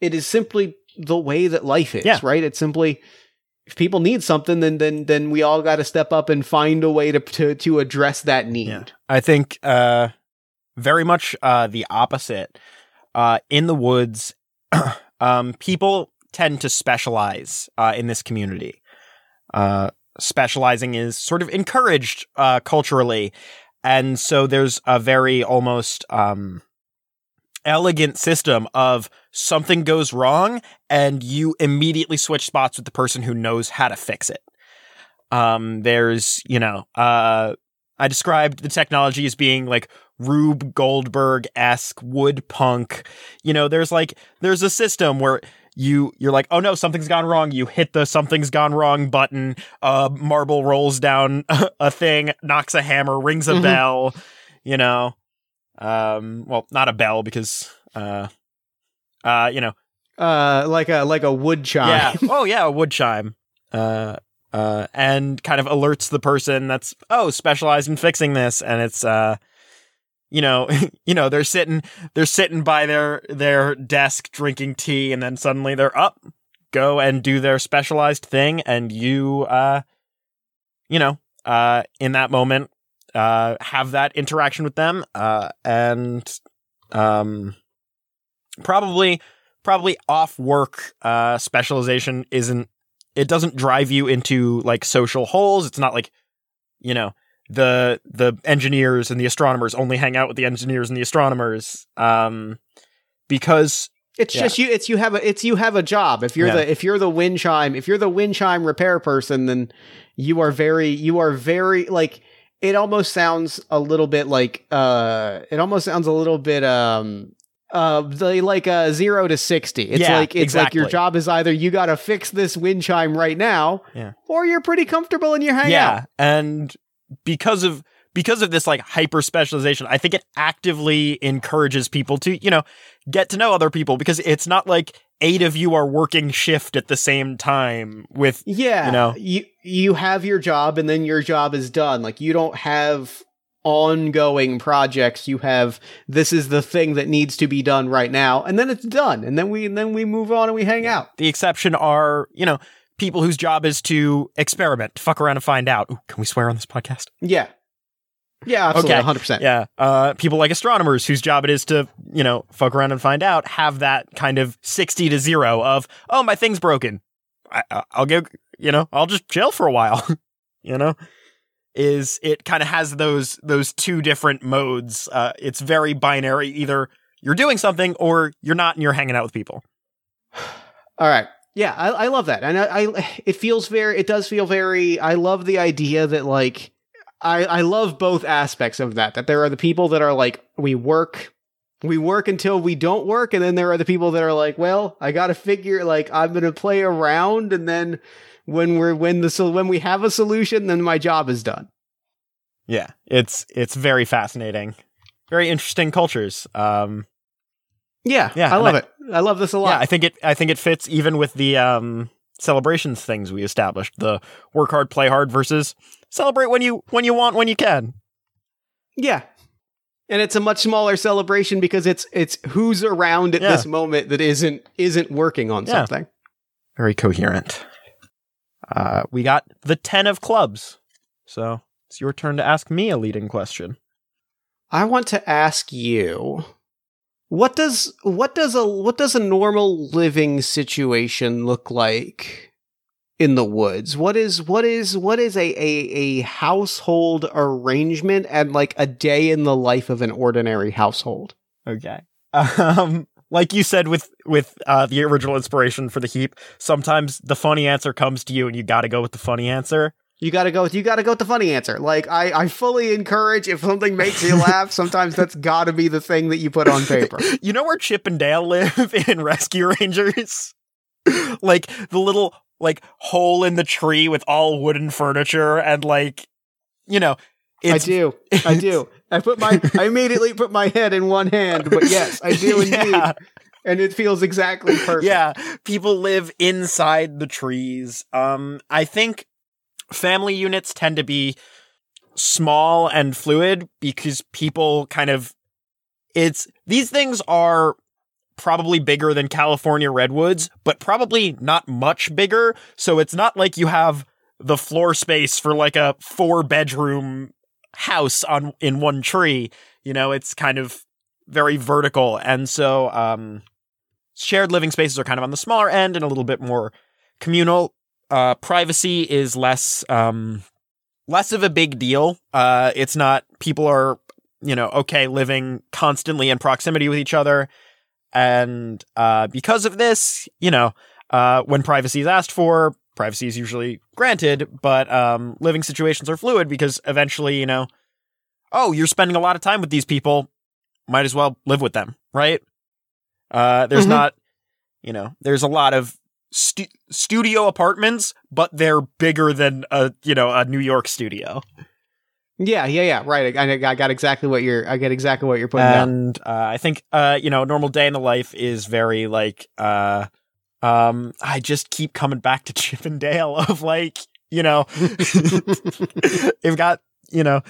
it is simply the way that life is, Yeah. right? It's simply if people need something, then then then we all got to step up and find a way to to to address that need. Yeah. I think uh, very much uh, the opposite. Uh, in the woods, um, people tend to specialize uh, in this community. Uh, specializing is sort of encouraged uh, culturally, and so there's a very almost um, elegant system of something goes wrong, and you immediately switch spots with the person who knows how to fix it. Um, there's, you know, uh, I described the technology as being like Rube Goldberg esque wood punk. You know, there's like there's a system where you you're like, oh no, something's gone wrong. You hit the something's gone wrong button. Uh, marble rolls down a thing, knocks a hammer, rings a Mhm. bell. You know, um, well, not a bell because uh, uh, you know, Uh, like a like a wood chime. yeah. Oh yeah, a wood chime. Uh uh and kind of alerts the person that's oh specialized in fixing this and it's uh you know you know they're sitting they're sitting by their their desk drinking tea and then suddenly they're up go and do their specialized thing and you uh you know uh in that moment uh have that interaction with them uh and um probably probably off work uh specialization isn't it doesn't drive you into like social holes it's not like you know the the engineers and the astronomers only hang out with the engineers and the astronomers um because It's Yeah. just you. It's you have a. It's you have a job. If you're Yeah. the if you're the wind chime if you're the wind chime repair person, then you are very you are very like. It almost sounds a little bit like uh. It almost sounds a little bit um. Uh, like uh zero to sixty. It's Yeah, like it's like your job is either you got to fix this wind chime right now, Yeah. or you're pretty comfortable and you hang yeah, out. and because of because of this like hyper specialization, I think it actively encourages people to you know get to know other people because it's not like eight of you are working shift at the same time with Yeah, You know? you you have your job, and then your job is done. Like you don't have ongoing projects. You have this is the thing that needs to be done right now, and then it's done, and then we and then we move on and we hang out. the exception are you know people whose job is to experiment, fuck around and find out. Ooh, can we swear on this podcast? Yeah, yeah, absolutely, Okay. hundred percent. Yeah. Uh, people like astronomers whose job it is to, you know, fuck around and find out have that kind of 60 to zero of, oh, my thing's broken. I, I- I'll go, you know, I'll just chill for a while, you know? Is it kind of has those those two different modes. Uh, it's very binary. Either you're doing something or you're not and you're hanging out with people. All right. Yeah, I, I love that, and I, I it feels very. It does feel very. I love the idea that like I I love both aspects of that. That there are the people that are like we work. We work until we don't work, and then there are the people that are like, "Well, I got to figure like I'm going to play around, and then when we're when the so when we have a solution, then my job is done." Yeah. It's it's very fascinating. Very interesting cultures. Um Yeah, Yeah, I love I- it. I love this a lot. Yeah, I think it. I think it fits even with the um, celebrations things we established. The work hard, play hard versus celebrate when you when you want, when you can. Yeah. And it's a much smaller celebration because it's it's who's around at Yeah. this moment that isn't isn't working on Yeah. something. Very coherent. Uh, we got the ten of clubs, so it's your turn to ask me a leading question. I want to ask you what does what does a what does a normal living situation look like in the woods? What is what is what is a a, a household arrangement and like a day in the life of an ordinary household? Okay. Um, like you said with with uh, the original inspiration for the heap, sometimes the funny answer comes to you, and you got to go with the funny answer. You gotta go with you gotta go with the funny answer. Like I, I fully encourage if something makes you laugh, sometimes that's gotta be the thing that you put on paper. You know where Chip and Dale live in Rescue Rangers? like the little like hole in the tree with all wooden furniture and like you know I do. I do. I put my I immediately put my head in one hand, but yes, I do indeed. Yeah, And it feels exactly perfect. yeah, people live inside the trees. Um I think family units tend to be small and fluid because people kind of it's these things are probably bigger than California redwoods, but probably not much bigger. So it's not like you have the floor space for like a four bedroom house on in one tree. You know, it's kind of very vertical. And so um shared living spaces are kind of on the smaller end and a little bit more communal. Uh privacy is less um less of a big deal. Uh it's not people are you know, okay, living constantly in proximity with each other. And uh, because of this, you know, uh, when privacy is asked for, privacy is usually granted, but um, living situations are fluid because eventually, you know, oh, you're spending a lot of time with these people, might as well live with them, right? Uh, there's Mhm. not, you know, there's a lot of stu- studio apartments, but they're bigger than a, you know, a New York studio. Yeah, yeah, yeah. Right. I, I got exactly what you're I get exactly what you're putting down. and uh, I think uh, you know, a normal day in the life is very like uh, um, I just keep coming back to Chip and Dale of like you know, they've got you know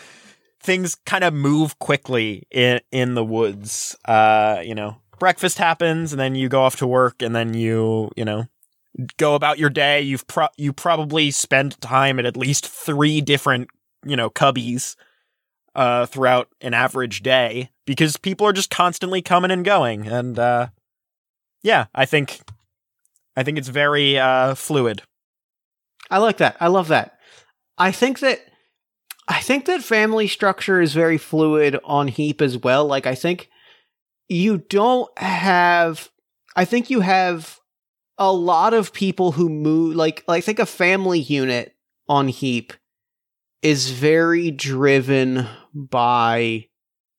things kind of move quickly in in the woods. Uh, you know, breakfast happens, and then you go off to work, and then you you know go about your day. You've pro- you probably spend time at at least three different you know cubbies uh, throughout an average day because people are just constantly coming and going. And uh, yeah, I think I think it's very uh, fluid. I like that. I love that. I think that I think that family structure is very fluid on Heap as well. Like I think you don't have I think you have a lot of people who move like, like I think a family unit on Heap is very driven by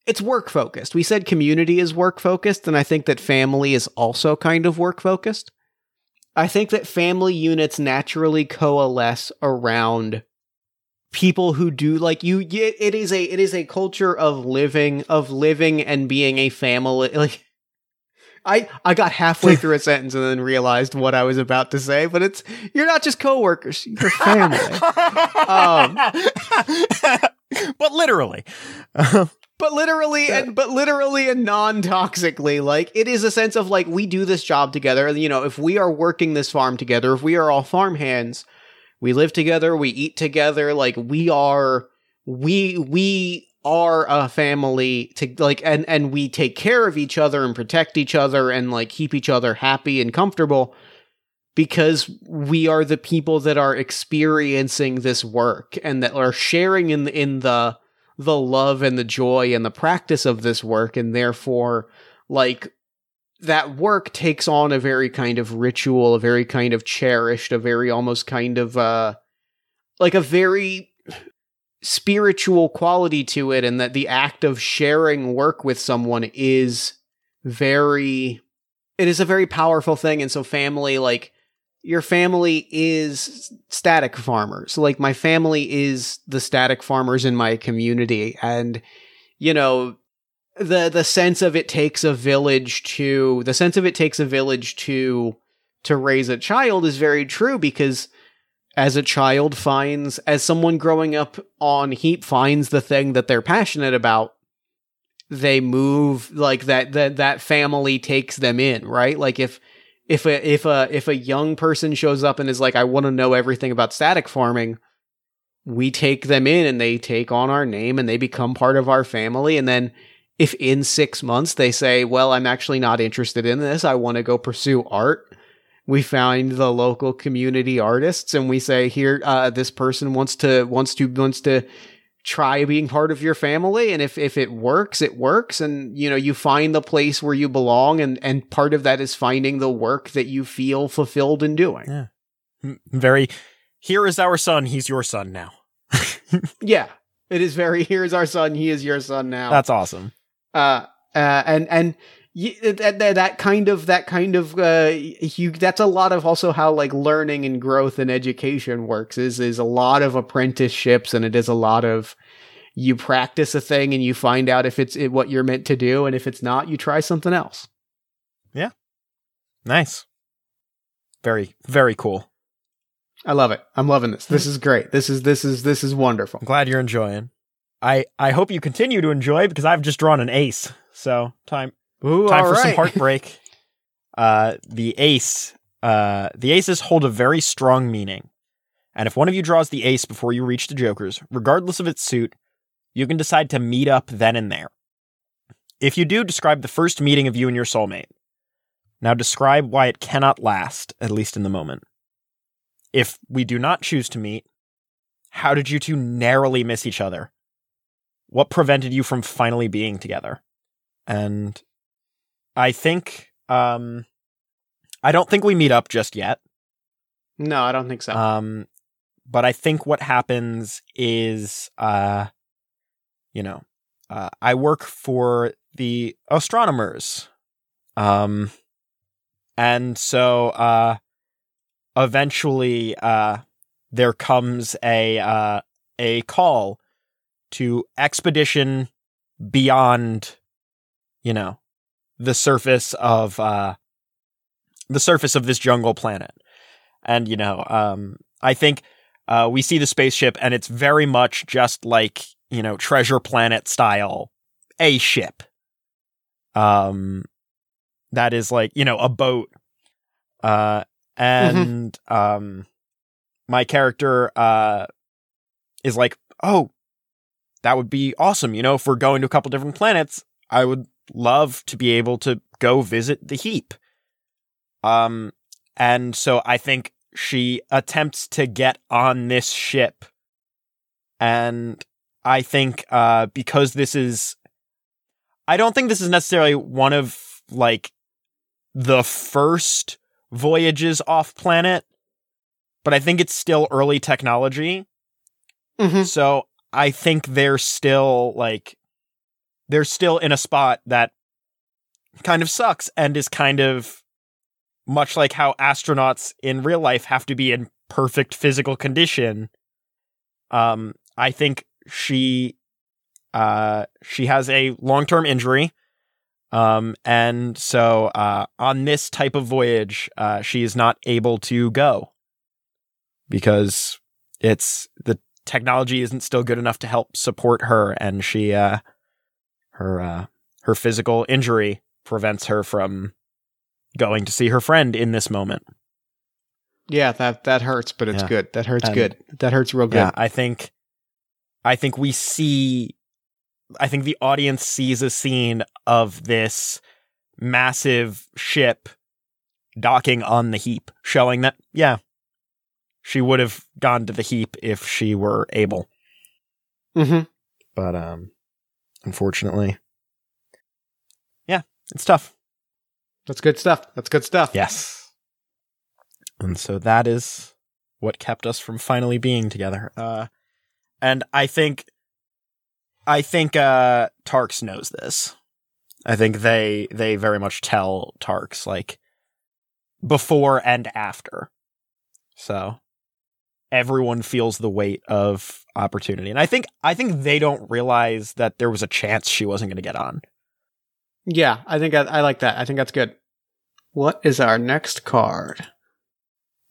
it's work focused. We said community is work focused, and I think that family is also kind of work focused. I think that family units naturally coalesce around people who do like you it is a it is a culture of living of living and being a family like I I got halfway through a sentence and then realized what I was about to say, but it's you're not just coworkers, you're family. um, but literally. but literally and but literally and non-toxically like it is a sense of like we do this job together you know if we are working this farm together if we are all farm hands we live together we eat together like we are we we are a family to like and and we take care of each other and protect each other and like keep each other happy and comfortable because we are the people that are experiencing this work and that are sharing in in the the love and the joy and the practice of this work. And therefore like that work takes on a very kind of ritual a very kind of cherished a very almost kind of uh like a very spiritual quality to it and that the act of sharing work with someone is very it is a very powerful thing. And so family like your family is static farmers. Like my family is the static farmers in my community. And you know the the sense of it takes a village to the sense of it takes a village to to raise a child is very true because as a child finds as someone growing up on heap finds the thing that they're passionate about they move like that that that family takes them in right? Like if if a if a if a young person shows up and is like i want to know everything about static farming we take them in and they take on our name and they become part of our family. And then if in 6 months they say well i'm actually not interested in this. I want to go pursue art we find the local community artists and we say here uh, this person wants to wants to wants to try being part of your family. And if if it works it works. And you know you find the place where you belong and and part of that is finding the work that you feel fulfilled in doing. Yeah. Very here is our son he's your son now. Yeah. It is very here's our son he is your son now. That's awesome. Uh uh and and that, that, that kind of that kind of uh you that's a lot of also how like learning and growth and education works is is a lot of apprenticeships and it is a lot of you practice a thing and you find out if it's what you're meant to do and if it's not you try something else. Yeah. Nice. Very very cool. I love it. I'm loving this. This is great. This is this is this is wonderful. I'm glad you're enjoying. I i hope you continue to enjoy because i've just drawn an ace. So time Ooh, Time for right. some heartbreak. uh, the ace. Uh, the aces hold a very strong meaning, and if one of you draws the ace before you reach the jokers, regardless of its suit, you can decide to meet up then and there. If you do, describe the first meeting of you and your soulmate. Now describe why it cannot last, at least in the moment. If we do not choose to meet, how did you two narrowly miss each other? What prevented you from finally being together? And I think um I don't think we meet up just yet. no i don't think so Um but I think what happens is uh you know, uh I work for the astronomers. Um and so uh eventually uh there comes a uh a call to expedition beyond you know the surface of uh the surface of this jungle planet. And you know um i think uh we see the spaceship and it's very much just like you know treasure planet style a ship. Um that is like you know a boat. Uh and um my character uh is like oh that would be awesome. You know if we're going to a couple different planets i would love to be able to go visit the heap. Um, and so I think she attempts to get on this ship. And I think, uh, because this is, I don't think this is necessarily one of like the first voyages off planet, but I think it's still early technology. Mm-hmm. So I think they're still like they're still in a spot that kind of sucks and is kind of much like how astronauts in real life have to be in perfect physical condition. Um, I think she uh she has a long-term injury. Um, and so uh on this type of voyage, uh she is not able to go because it's the technology isn't still good enough to help support her and she uh her uh her physical injury prevents her from going to see her friend in this moment. Yeah, that that hurts, but it's Yeah. good. That hurts And- good. That hurts real good. Yeah, I think I think we see I think the audience sees a scene of this massive ship docking on the heap, showing that yeah, she would have gone to the heap if she were able. Mm-hmm. But um unfortunately Yeah, it's tough. That's good stuff. That's good stuff. Yes. And so that is what kept us from finally being together. Uh and I think I think uh Tarks knows this. I think they they very much tell Tarks like before and after. So everyone feels the weight of opportunity. And I think I think they don't realize that there was a chance she wasn't going to get on. Yeah, I think I, I like that. I think that's good. What is our next card?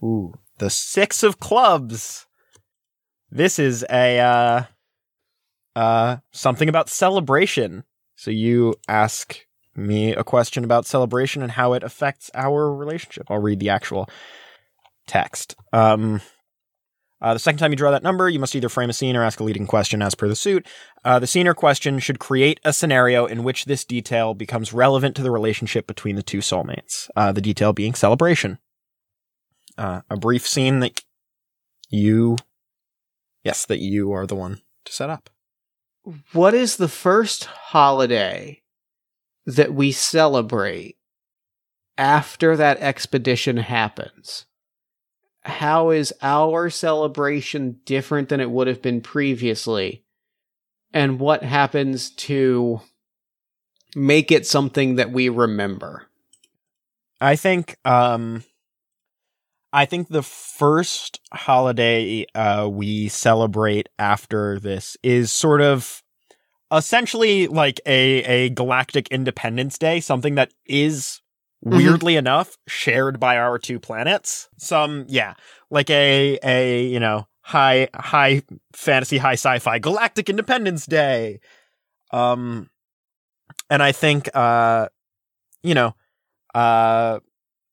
Ooh, the six of clubs. This is a uh uh something about celebration. So you ask me a question about celebration and how it affects our relationship. I'll read the actual text. Um uh, the second time you draw that number, you must either frame a scene or ask a leading question as per the suit. Uh, the scene or question should create a scenario in which this detail becomes relevant to the relationship between the two soulmates. Uh, the detail being celebration uh, a brief scene that you, yes, that you are the one to set up. What is the first holiday that we celebrate after that expedition happens? How is our celebration different than it would have been previously? And what happens to make it something that we remember? I think, um, I think the first holiday uh, we celebrate after this is sort of essentially like a a galactic independence day, something that is Mhm. weirdly enough shared by our two planets. Some yeah, like a a you know high high fantasy high sci-fi galactic independence day. Um and I think uh you know uh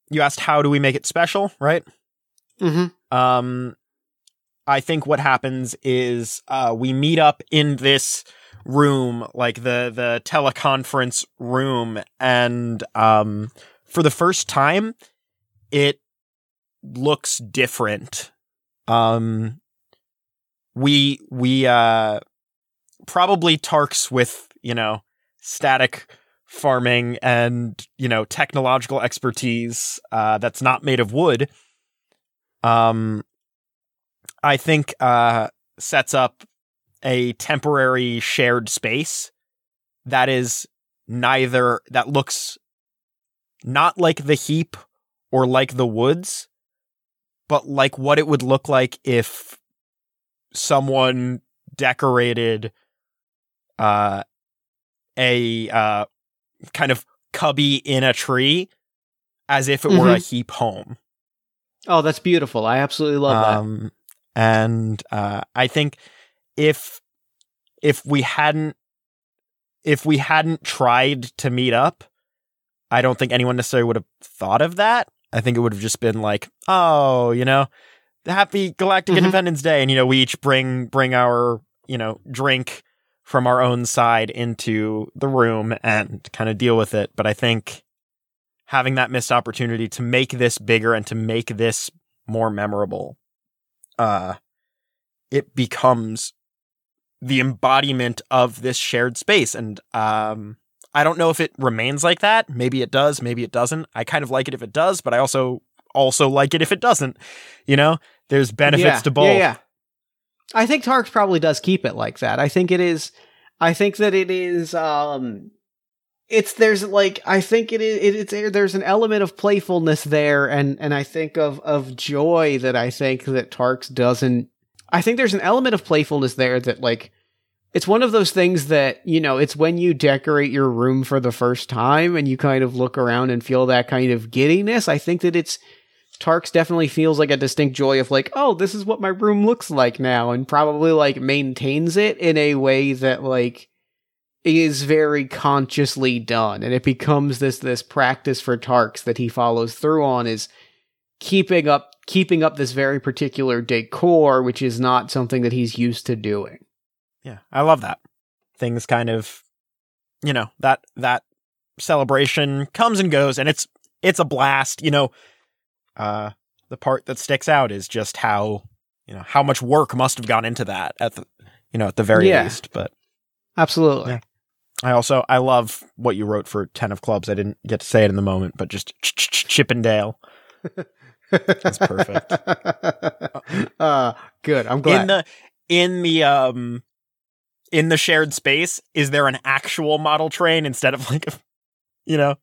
you asked how do we make it special, right? Mm-hmm. um i think what happens is uh we meet up in this room like the the teleconference room and um for the first time it looks different. Um we we uh probably tarks with you know static farming and you know technological expertise uh that's not made of wood um i think uh sets up a temporary shared space that is neither that looks not like the heap or like the woods but like what it would look like if someone decorated uh a uh kind of cubby in a tree as if it were a heap home Oh, that's beautiful. I absolutely love that. um, and uh, I think if if we hadn't if we hadn't tried to meet up, I don't think anyone necessarily would have thought of that. I think it would have just been like, oh, you know, happy Galactic Mhm. Independence Day, and you know, we each bring bring our you know drink from our own side into the room and kind of deal with it. But I think having that missed opportunity to make this bigger and to make this more memorable, uh, it becomes the embodiment of this shared space. And um, I don't know if it remains like that. Maybe it does, maybe it doesn't. I kind of like it if it does, but I also also like it if it doesn't. You know, there's benefits yeah, to both. Yeah, yeah. I think Tarks probably does keep it like that. I think it is. I think that it is. Um, it's there's like I think it is. It, it's there's an element of playfulness there, and and I think of of joy that I think that Tarks doesn't. I think there's an element of playfulness there that like it's one of those things that you know it's when you decorate your room for the first time and you kind of look around and feel that kind of giddiness i think that it's Tarks definitely feels like a distinct joy of like oh this is what my room looks like now and probably like maintains it in a way that like is very consciously done. And it becomes this this practice for Tarks that he follows through on is keeping up keeping up this very particular decor which is not something that he's used to doing yeah, I love that. Things kind of, you know, that that celebration comes and goes, and it's it's a blast. You know, uh, the part that sticks out is just how you know how much work must have gone into that at the you know at the very Yeah. least. But absolutely Yeah. I also I love what you wrote for Ten of Clubs. I didn't get to say it in the moment, but just ch- ch- ch- Chippendale. That's perfect. uh, good. I'm glad. In the in the um in the shared space, is there an actual model train instead of like you know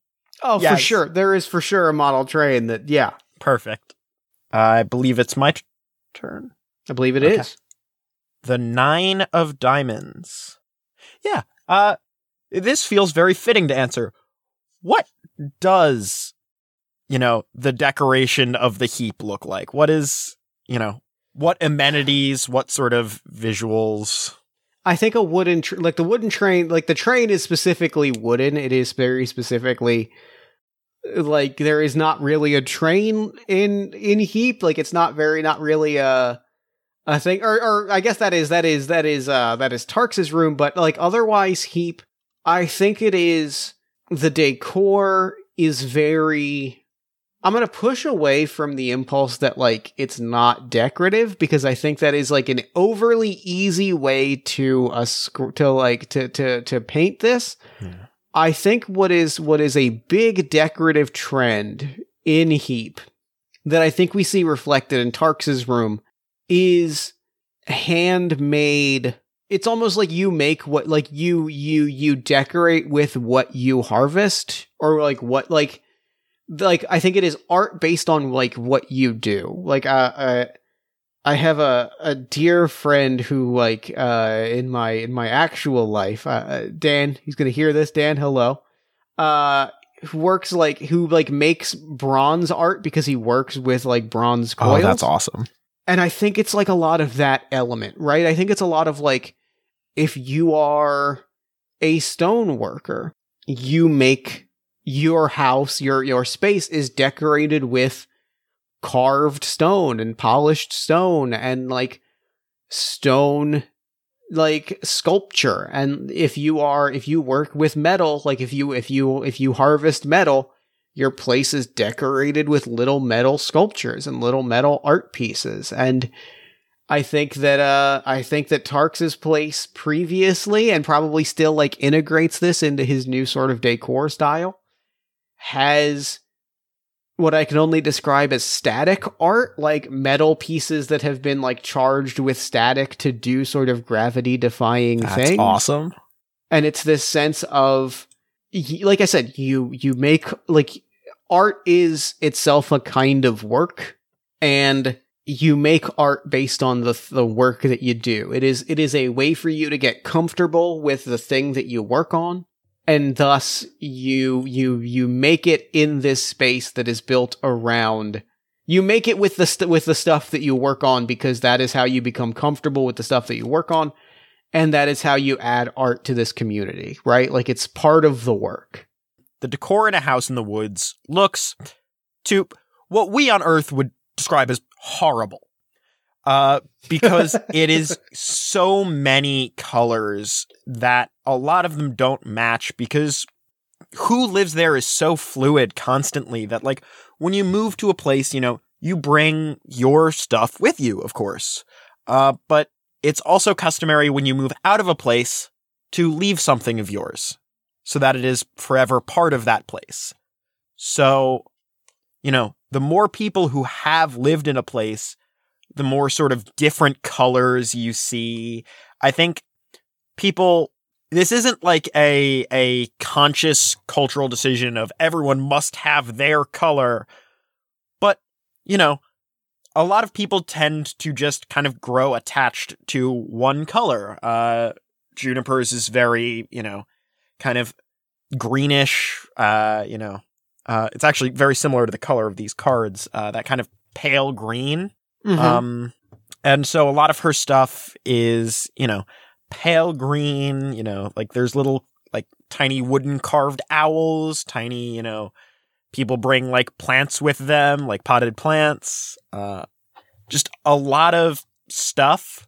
oh, for sure. There is for sure a model train that, yeah, perfect. I believe it's my t- turn. I believe it is. Okay. The nine of diamonds. Yeah. Uh this feels very fitting to answer. What does you know the decoration of the heap look like? What is you know what amenities, what sort of visuals? I think a wooden, tr- like the wooden train, like the train is specifically wooden. It is very specifically like there is not really a train in in Heap. Like it's not very, not really a a thing. Or, or I guess that is that is that is uh that is Tarks's room. But like otherwise, Heap. I think it is the decor is very. I'm gonna push away from the impulse that like it's not decorative because I think that is like an overly easy way to uh, to like to to to paint this. Yeah. I think what is what is a big decorative trend in Heap that I think we see reflected in Tarks's room is handmade. It's almost like you make what like you you you decorate with what you harvest or like what like like I think it is art based on like what you do. Like uh, uh I have a a dear friend who like uh in my in my actual life, uh, uh Dan, he's going to hear this, Dan, hello. Uh who works like who like makes bronze art because he works with like bronze coils. Oh, that's awesome. And I think it's like a lot of that element, right? I think it's a lot of like if you are a stone worker, you make your house, your your space is decorated with carved stone and polished stone and like stone like sculpture. And if you are if you work with metal like if you if you if you harvest metal your place is decorated with little metal sculptures and little metal art pieces. And I think that uh I think that Tarks's place previously and probably still like integrates this into his new sort of decor style has what I can only describe as static art, like metal pieces that have been like charged with static to do sort of gravity defying That's things awesome. and it's this sense of like i said you you make like art is itself a kind of work and you make art based on the the work that you do it is it is a way for you to get comfortable with the thing that you work on and thus you you you make it in this space that is built around you make it with the st- with the stuff that you work on because that is how you become comfortable with the stuff that you work on and that is how you add art to this community, right? Like it's part of the work. The decor in a house in the woods looks to what we on Earth would describe as horrible. Uh, because it is so many colors that a lot of them don't match because who lives there is so fluid constantly that like when you move to a place, you know, you bring your stuff with you, of course. Uh, but it's also customary when you move out of a place to leave something of yours. so that it is forever part of that place. So, you know, the more people who have lived in a place, the more sort of different colors you see. I think people this isn't like a a conscious cultural decision of everyone must have their color. But, you know, a lot of people tend to just kind of grow attached to one color. Uh Juniper's is very, you know, kind of greenish, uh, you know, uh, it's actually very similar to the color of these cards, uh, that kind of pale green. Mhm. Um, and so a lot of her stuff is, you know, pale green, you know, like there's little, like tiny wooden carved owls, tiny, you know, people bring like plants with them, like potted plants, uh, just a lot of stuff.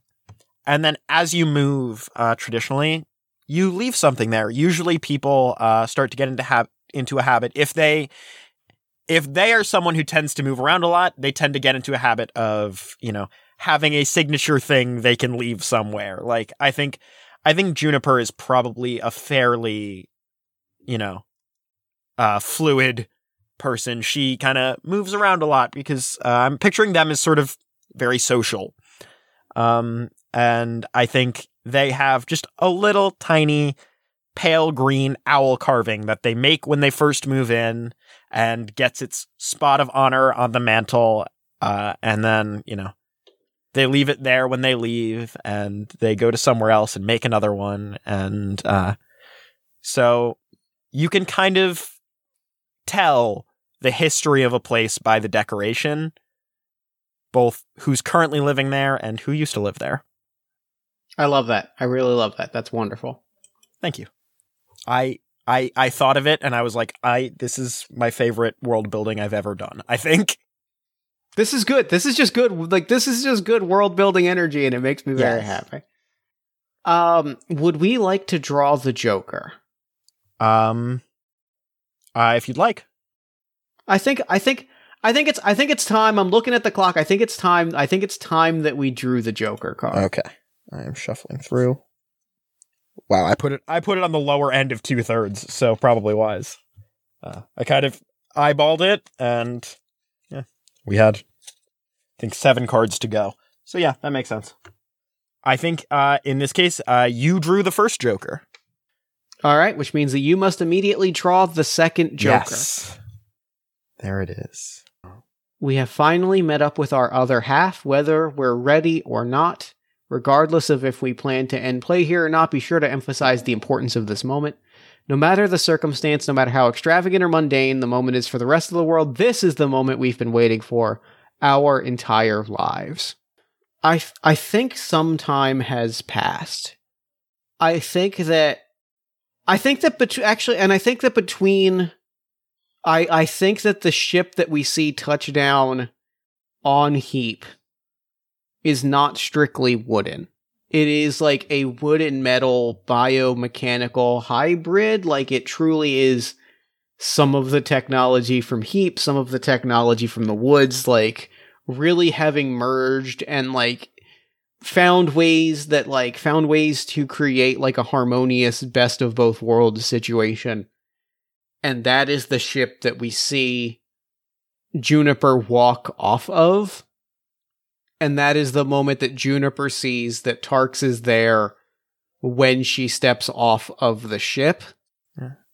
And then as you move, uh, traditionally, you leave something there. Usually people, uh, start to get into hab- into a habit if they, if they are someone who tends to move around a lot, they tend to get into a habit of, you know, having a signature thing they can leave somewhere. Like I think I think Juniper is probably a fairly, you know, uh fluid person. She kind of moves around a lot because uh, I'm picturing them as sort of very social. Um and I think they have just a little tiny pale green owl carving that they make when they first move in and gets its spot of honor on the mantle uh and then, you know, they leave it there when they leave and they go to somewhere else and make another one and uh so you can kind of tell the history of a place by the decoration both who's currently living there and who used to live there I love that. I really love that. That's wonderful. thank you i i i thought of it and i was like i this is my favorite world building i've ever done i think This is good. This is just good. Like this is just good world building energy, and it makes me very Yes. happy. Um, would we like to draw the Joker? um uh, if you'd like I think. I think. I think it's. I think it's time. I'm looking at the clock. I think it's time. I think it's time that we drew the Joker card. Okay. I am shuffling through. Wow, I put it I put it on the lower end of two thirds, so probably wise. Uh, I kind of eyeballed it and yeah. We had I think seven cards to go. So yeah, that makes sense. I think uh in this case, uh you drew the first Joker. All right, which means that you must immediately draw the second Joker. Yes. There it is. We have finally met up with our other half, whether we're ready or not. Regardless of if we plan to end play here or not, be sure to emphasize the importance of this moment. No matter the circumstance, no matter how extravagant or mundane the moment is for the rest of the world, this is the moment we've been waiting for our entire lives. I I think some time has passed. I think that I think that bet- actually and I think that between I I think that the ship that we see touch down on Heap is not strictly wooden. It is like a wood and metal biomechanical hybrid. Like it truly is some of the technology from Heap, some of the technology from the woods, like really having merged and like found ways that like found ways to create like a harmonious best of both worlds situation and that is the ship that we see Juniper walk off of. And that is the moment that Juniper sees that Tarks is there when she steps off of the ship.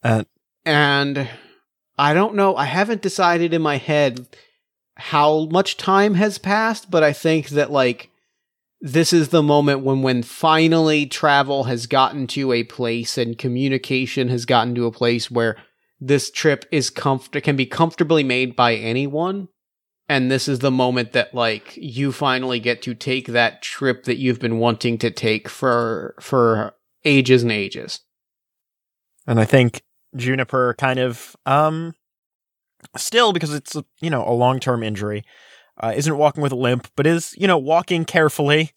Uh, And I don't know, I haven't decided in my head how much time has passed, but I think that like this is the moment when when finally travel has gotten to a place and communication has gotten to a place where this trip is comfort can be comfortably made by anyone and this is the moment that like you finally get to take that trip that you've been wanting to take for for ages and ages and I think Juniper kind of um still because it's you know a long-term injury uh, isn't walking with a limp but is you know walking carefully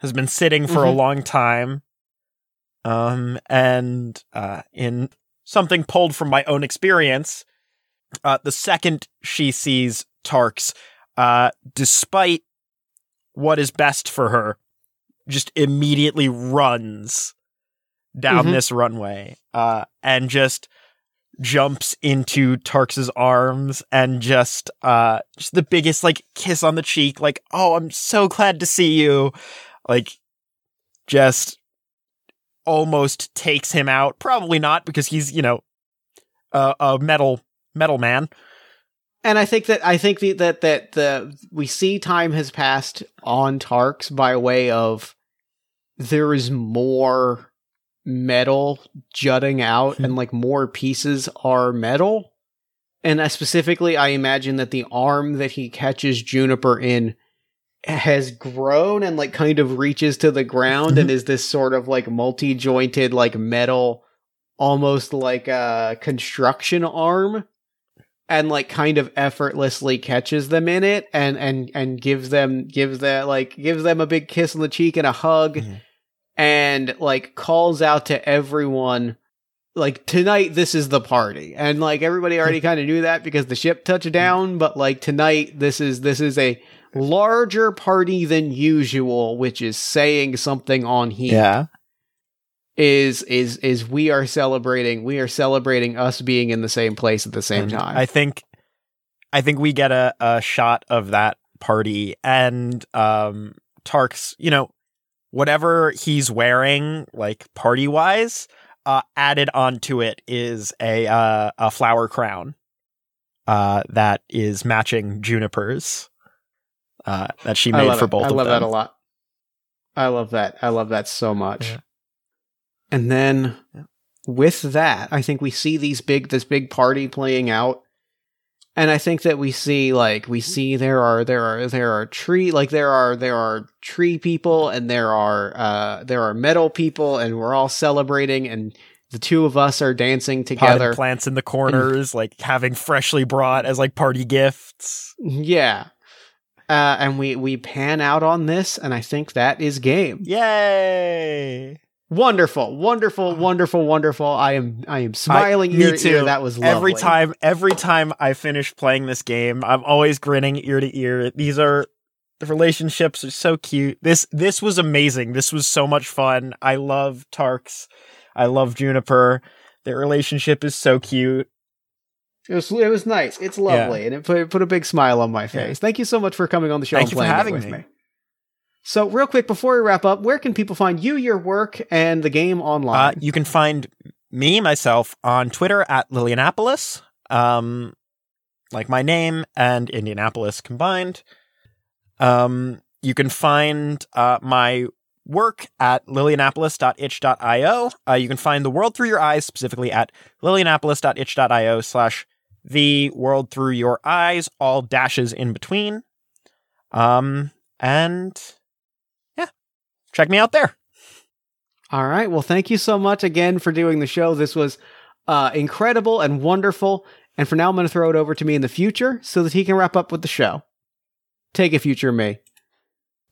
has been sitting for a Mhm. long time um and uh in something pulled from my own experience uh the second she sees Tarks uh despite what is best for her just immediately runs down Mhm. this runway uh, and just jumps into Tarks's arms and just uh just the biggest like kiss on the cheek like oh I'm so glad to see you like just almost takes him out probably not because he's you know a, a metal metal man And I think that I think the, that that the we see time has passed on Tarks by way of there is more metal jutting out and like more pieces are metal. And I specifically, I imagine that the arm that he catches Juniper in has grown and like kind of reaches to the ground and mm-hmm. is this sort of like multi jointed, like metal, almost like a construction arm and like kind of effortlessly catches them in it and and and gives them gives that like gives them a big kiss on the cheek and a hug Mhm. and like calls out to everyone like tonight this is the party. And like everybody already kind of knew that because the ship touched down but like tonight this is this is a larger party than usual which is saying something on Heap is is is we are celebrating we are celebrating us being in the same place at the same And time I think I think we get a, a shot of that party and um Tarks, you know, whatever he's wearing, like party wise, uh added onto it is a uh a flower crown uh that is matching Juniper's uh that she made for it. both I love them. that a lot. I love that. I love that so much. Yeah. And then Yeah. with that, I think we see these big this big party playing out. And I think that we see like we see there are there are there are tree like there are there are tree people and there are uh there are metal people and we're all celebrating and the two of us are dancing together. plants in the corners, like having freshly brought as like party gifts. Yeah. Uh, and we we pan out on this, and I think that is game. Yay! Wonderful, wonderful, wonderful, wonderful. I am I am smiling me ear to too. ear. That was lovely. Every time, every time I finish playing this game, I'm always grinning ear to ear. These are the relationships are so cute. This this was amazing. This was so much fun. I love Tarks. I love Juniper. Their relationship is so cute. It was it was nice. It's lovely, and it put, it put a big smile on my face. Thank you so much for coming on the show Thank you for having me. me. So, real quick before we wrap up, where can people find you, your work, and the game Uh, online? you can find me myself on Twitter at Lilianapolis. Um, like my name and Indianapolis combined. Um, you can find uh, my work at lilianapolis.itch.io. Uh, you can find the world through your eyes specifically at lilianapolis.itch.io slash the world through your eyes, all dashes in between. Um, and check me out there. All right. Well, thank you so much again for doing the show. This was uh, incredible and wonderful. And for now, I'm going to throw it over to me in the future so that he can wrap up with the show. Take a future me.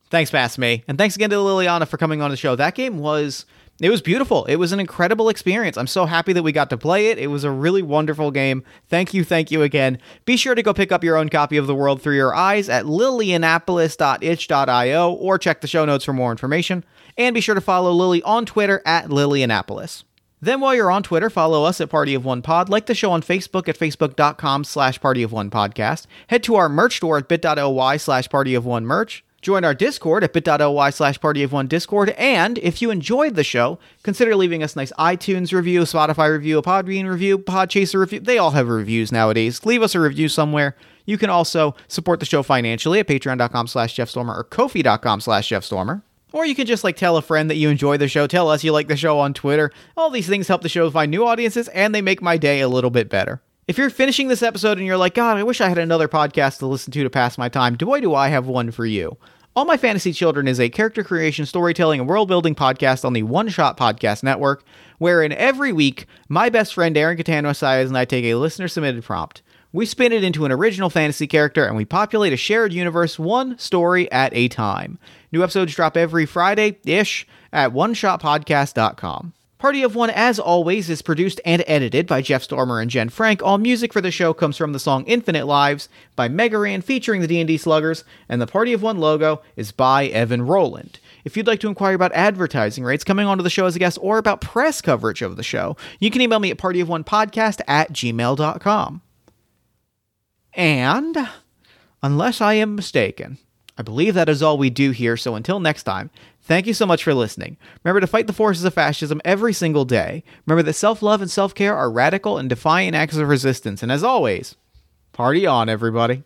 Thanks, Mass Me. And thanks again to Liliana for coming on the show. That game was it was beautiful. It was an incredible experience. I'm so happy that we got to play it. It was a really wonderful game. Thank you, thank you again. Be sure to go pick up your own copy of The World Through Your Eyes at lilianapolis.itch.io or check the show notes for more information. And be sure to follow Lily on Twitter at Lilianapolis. Then while you're on Twitter, follow us at Party of One Pod, like the show on Facebook at facebook.com slash Party of One Podcast. Head to our merch store at bit.ly slash Party of One Merch. Join our Discord at bit.ly slash Party of One Discord. And if you enjoyed the show, consider leaving us a nice iTunes review, Spotify review, a Podbean review, Podchaser review. They all have reviews nowadays. Leave us a review somewhere. You can also support the show financially at patreon.com slash Jeff Stormer or kofi.com slash jeffstormer. Or you can just like tell a friend that you enjoy the show, tell us you like the show on Twitter. All these things help the show find new audiences and they make my day a little bit better. If you're finishing this episode and you're like, God, I wish I had another podcast to listen to to pass my time, boy, do I have one for you. All My Fantasy Children is a character creation, storytelling, and world building podcast on the One Shot Podcast Network, wherein every week, my best friend Aaron Catano Sias and I take a listener submitted prompt. We spin it into an original fantasy character and we populate a shared universe one story at a time. New episodes drop every Friday ish at oneshotpodcast.com. Party of One, as always, is produced and edited by Jeff Stormer and Jen Frank. All music for the show comes from the song Infinite Lives by Mega Ran featuring the D&D Sluggers, and the Party of One logo is by Evan Rowland. If you'd like to inquire about advertising rates, coming onto the show as a guest, or about press coverage of the show, you can email me at partyofonepodcast at gmail.com. And, unless I am mistaken, I believe that is all we do here, so until next time, thank you so much for listening. Remember to fight the forces of fascism every single day. Remember that self love and self care are radical and defiant acts of resistance. And as always, party on, everybody.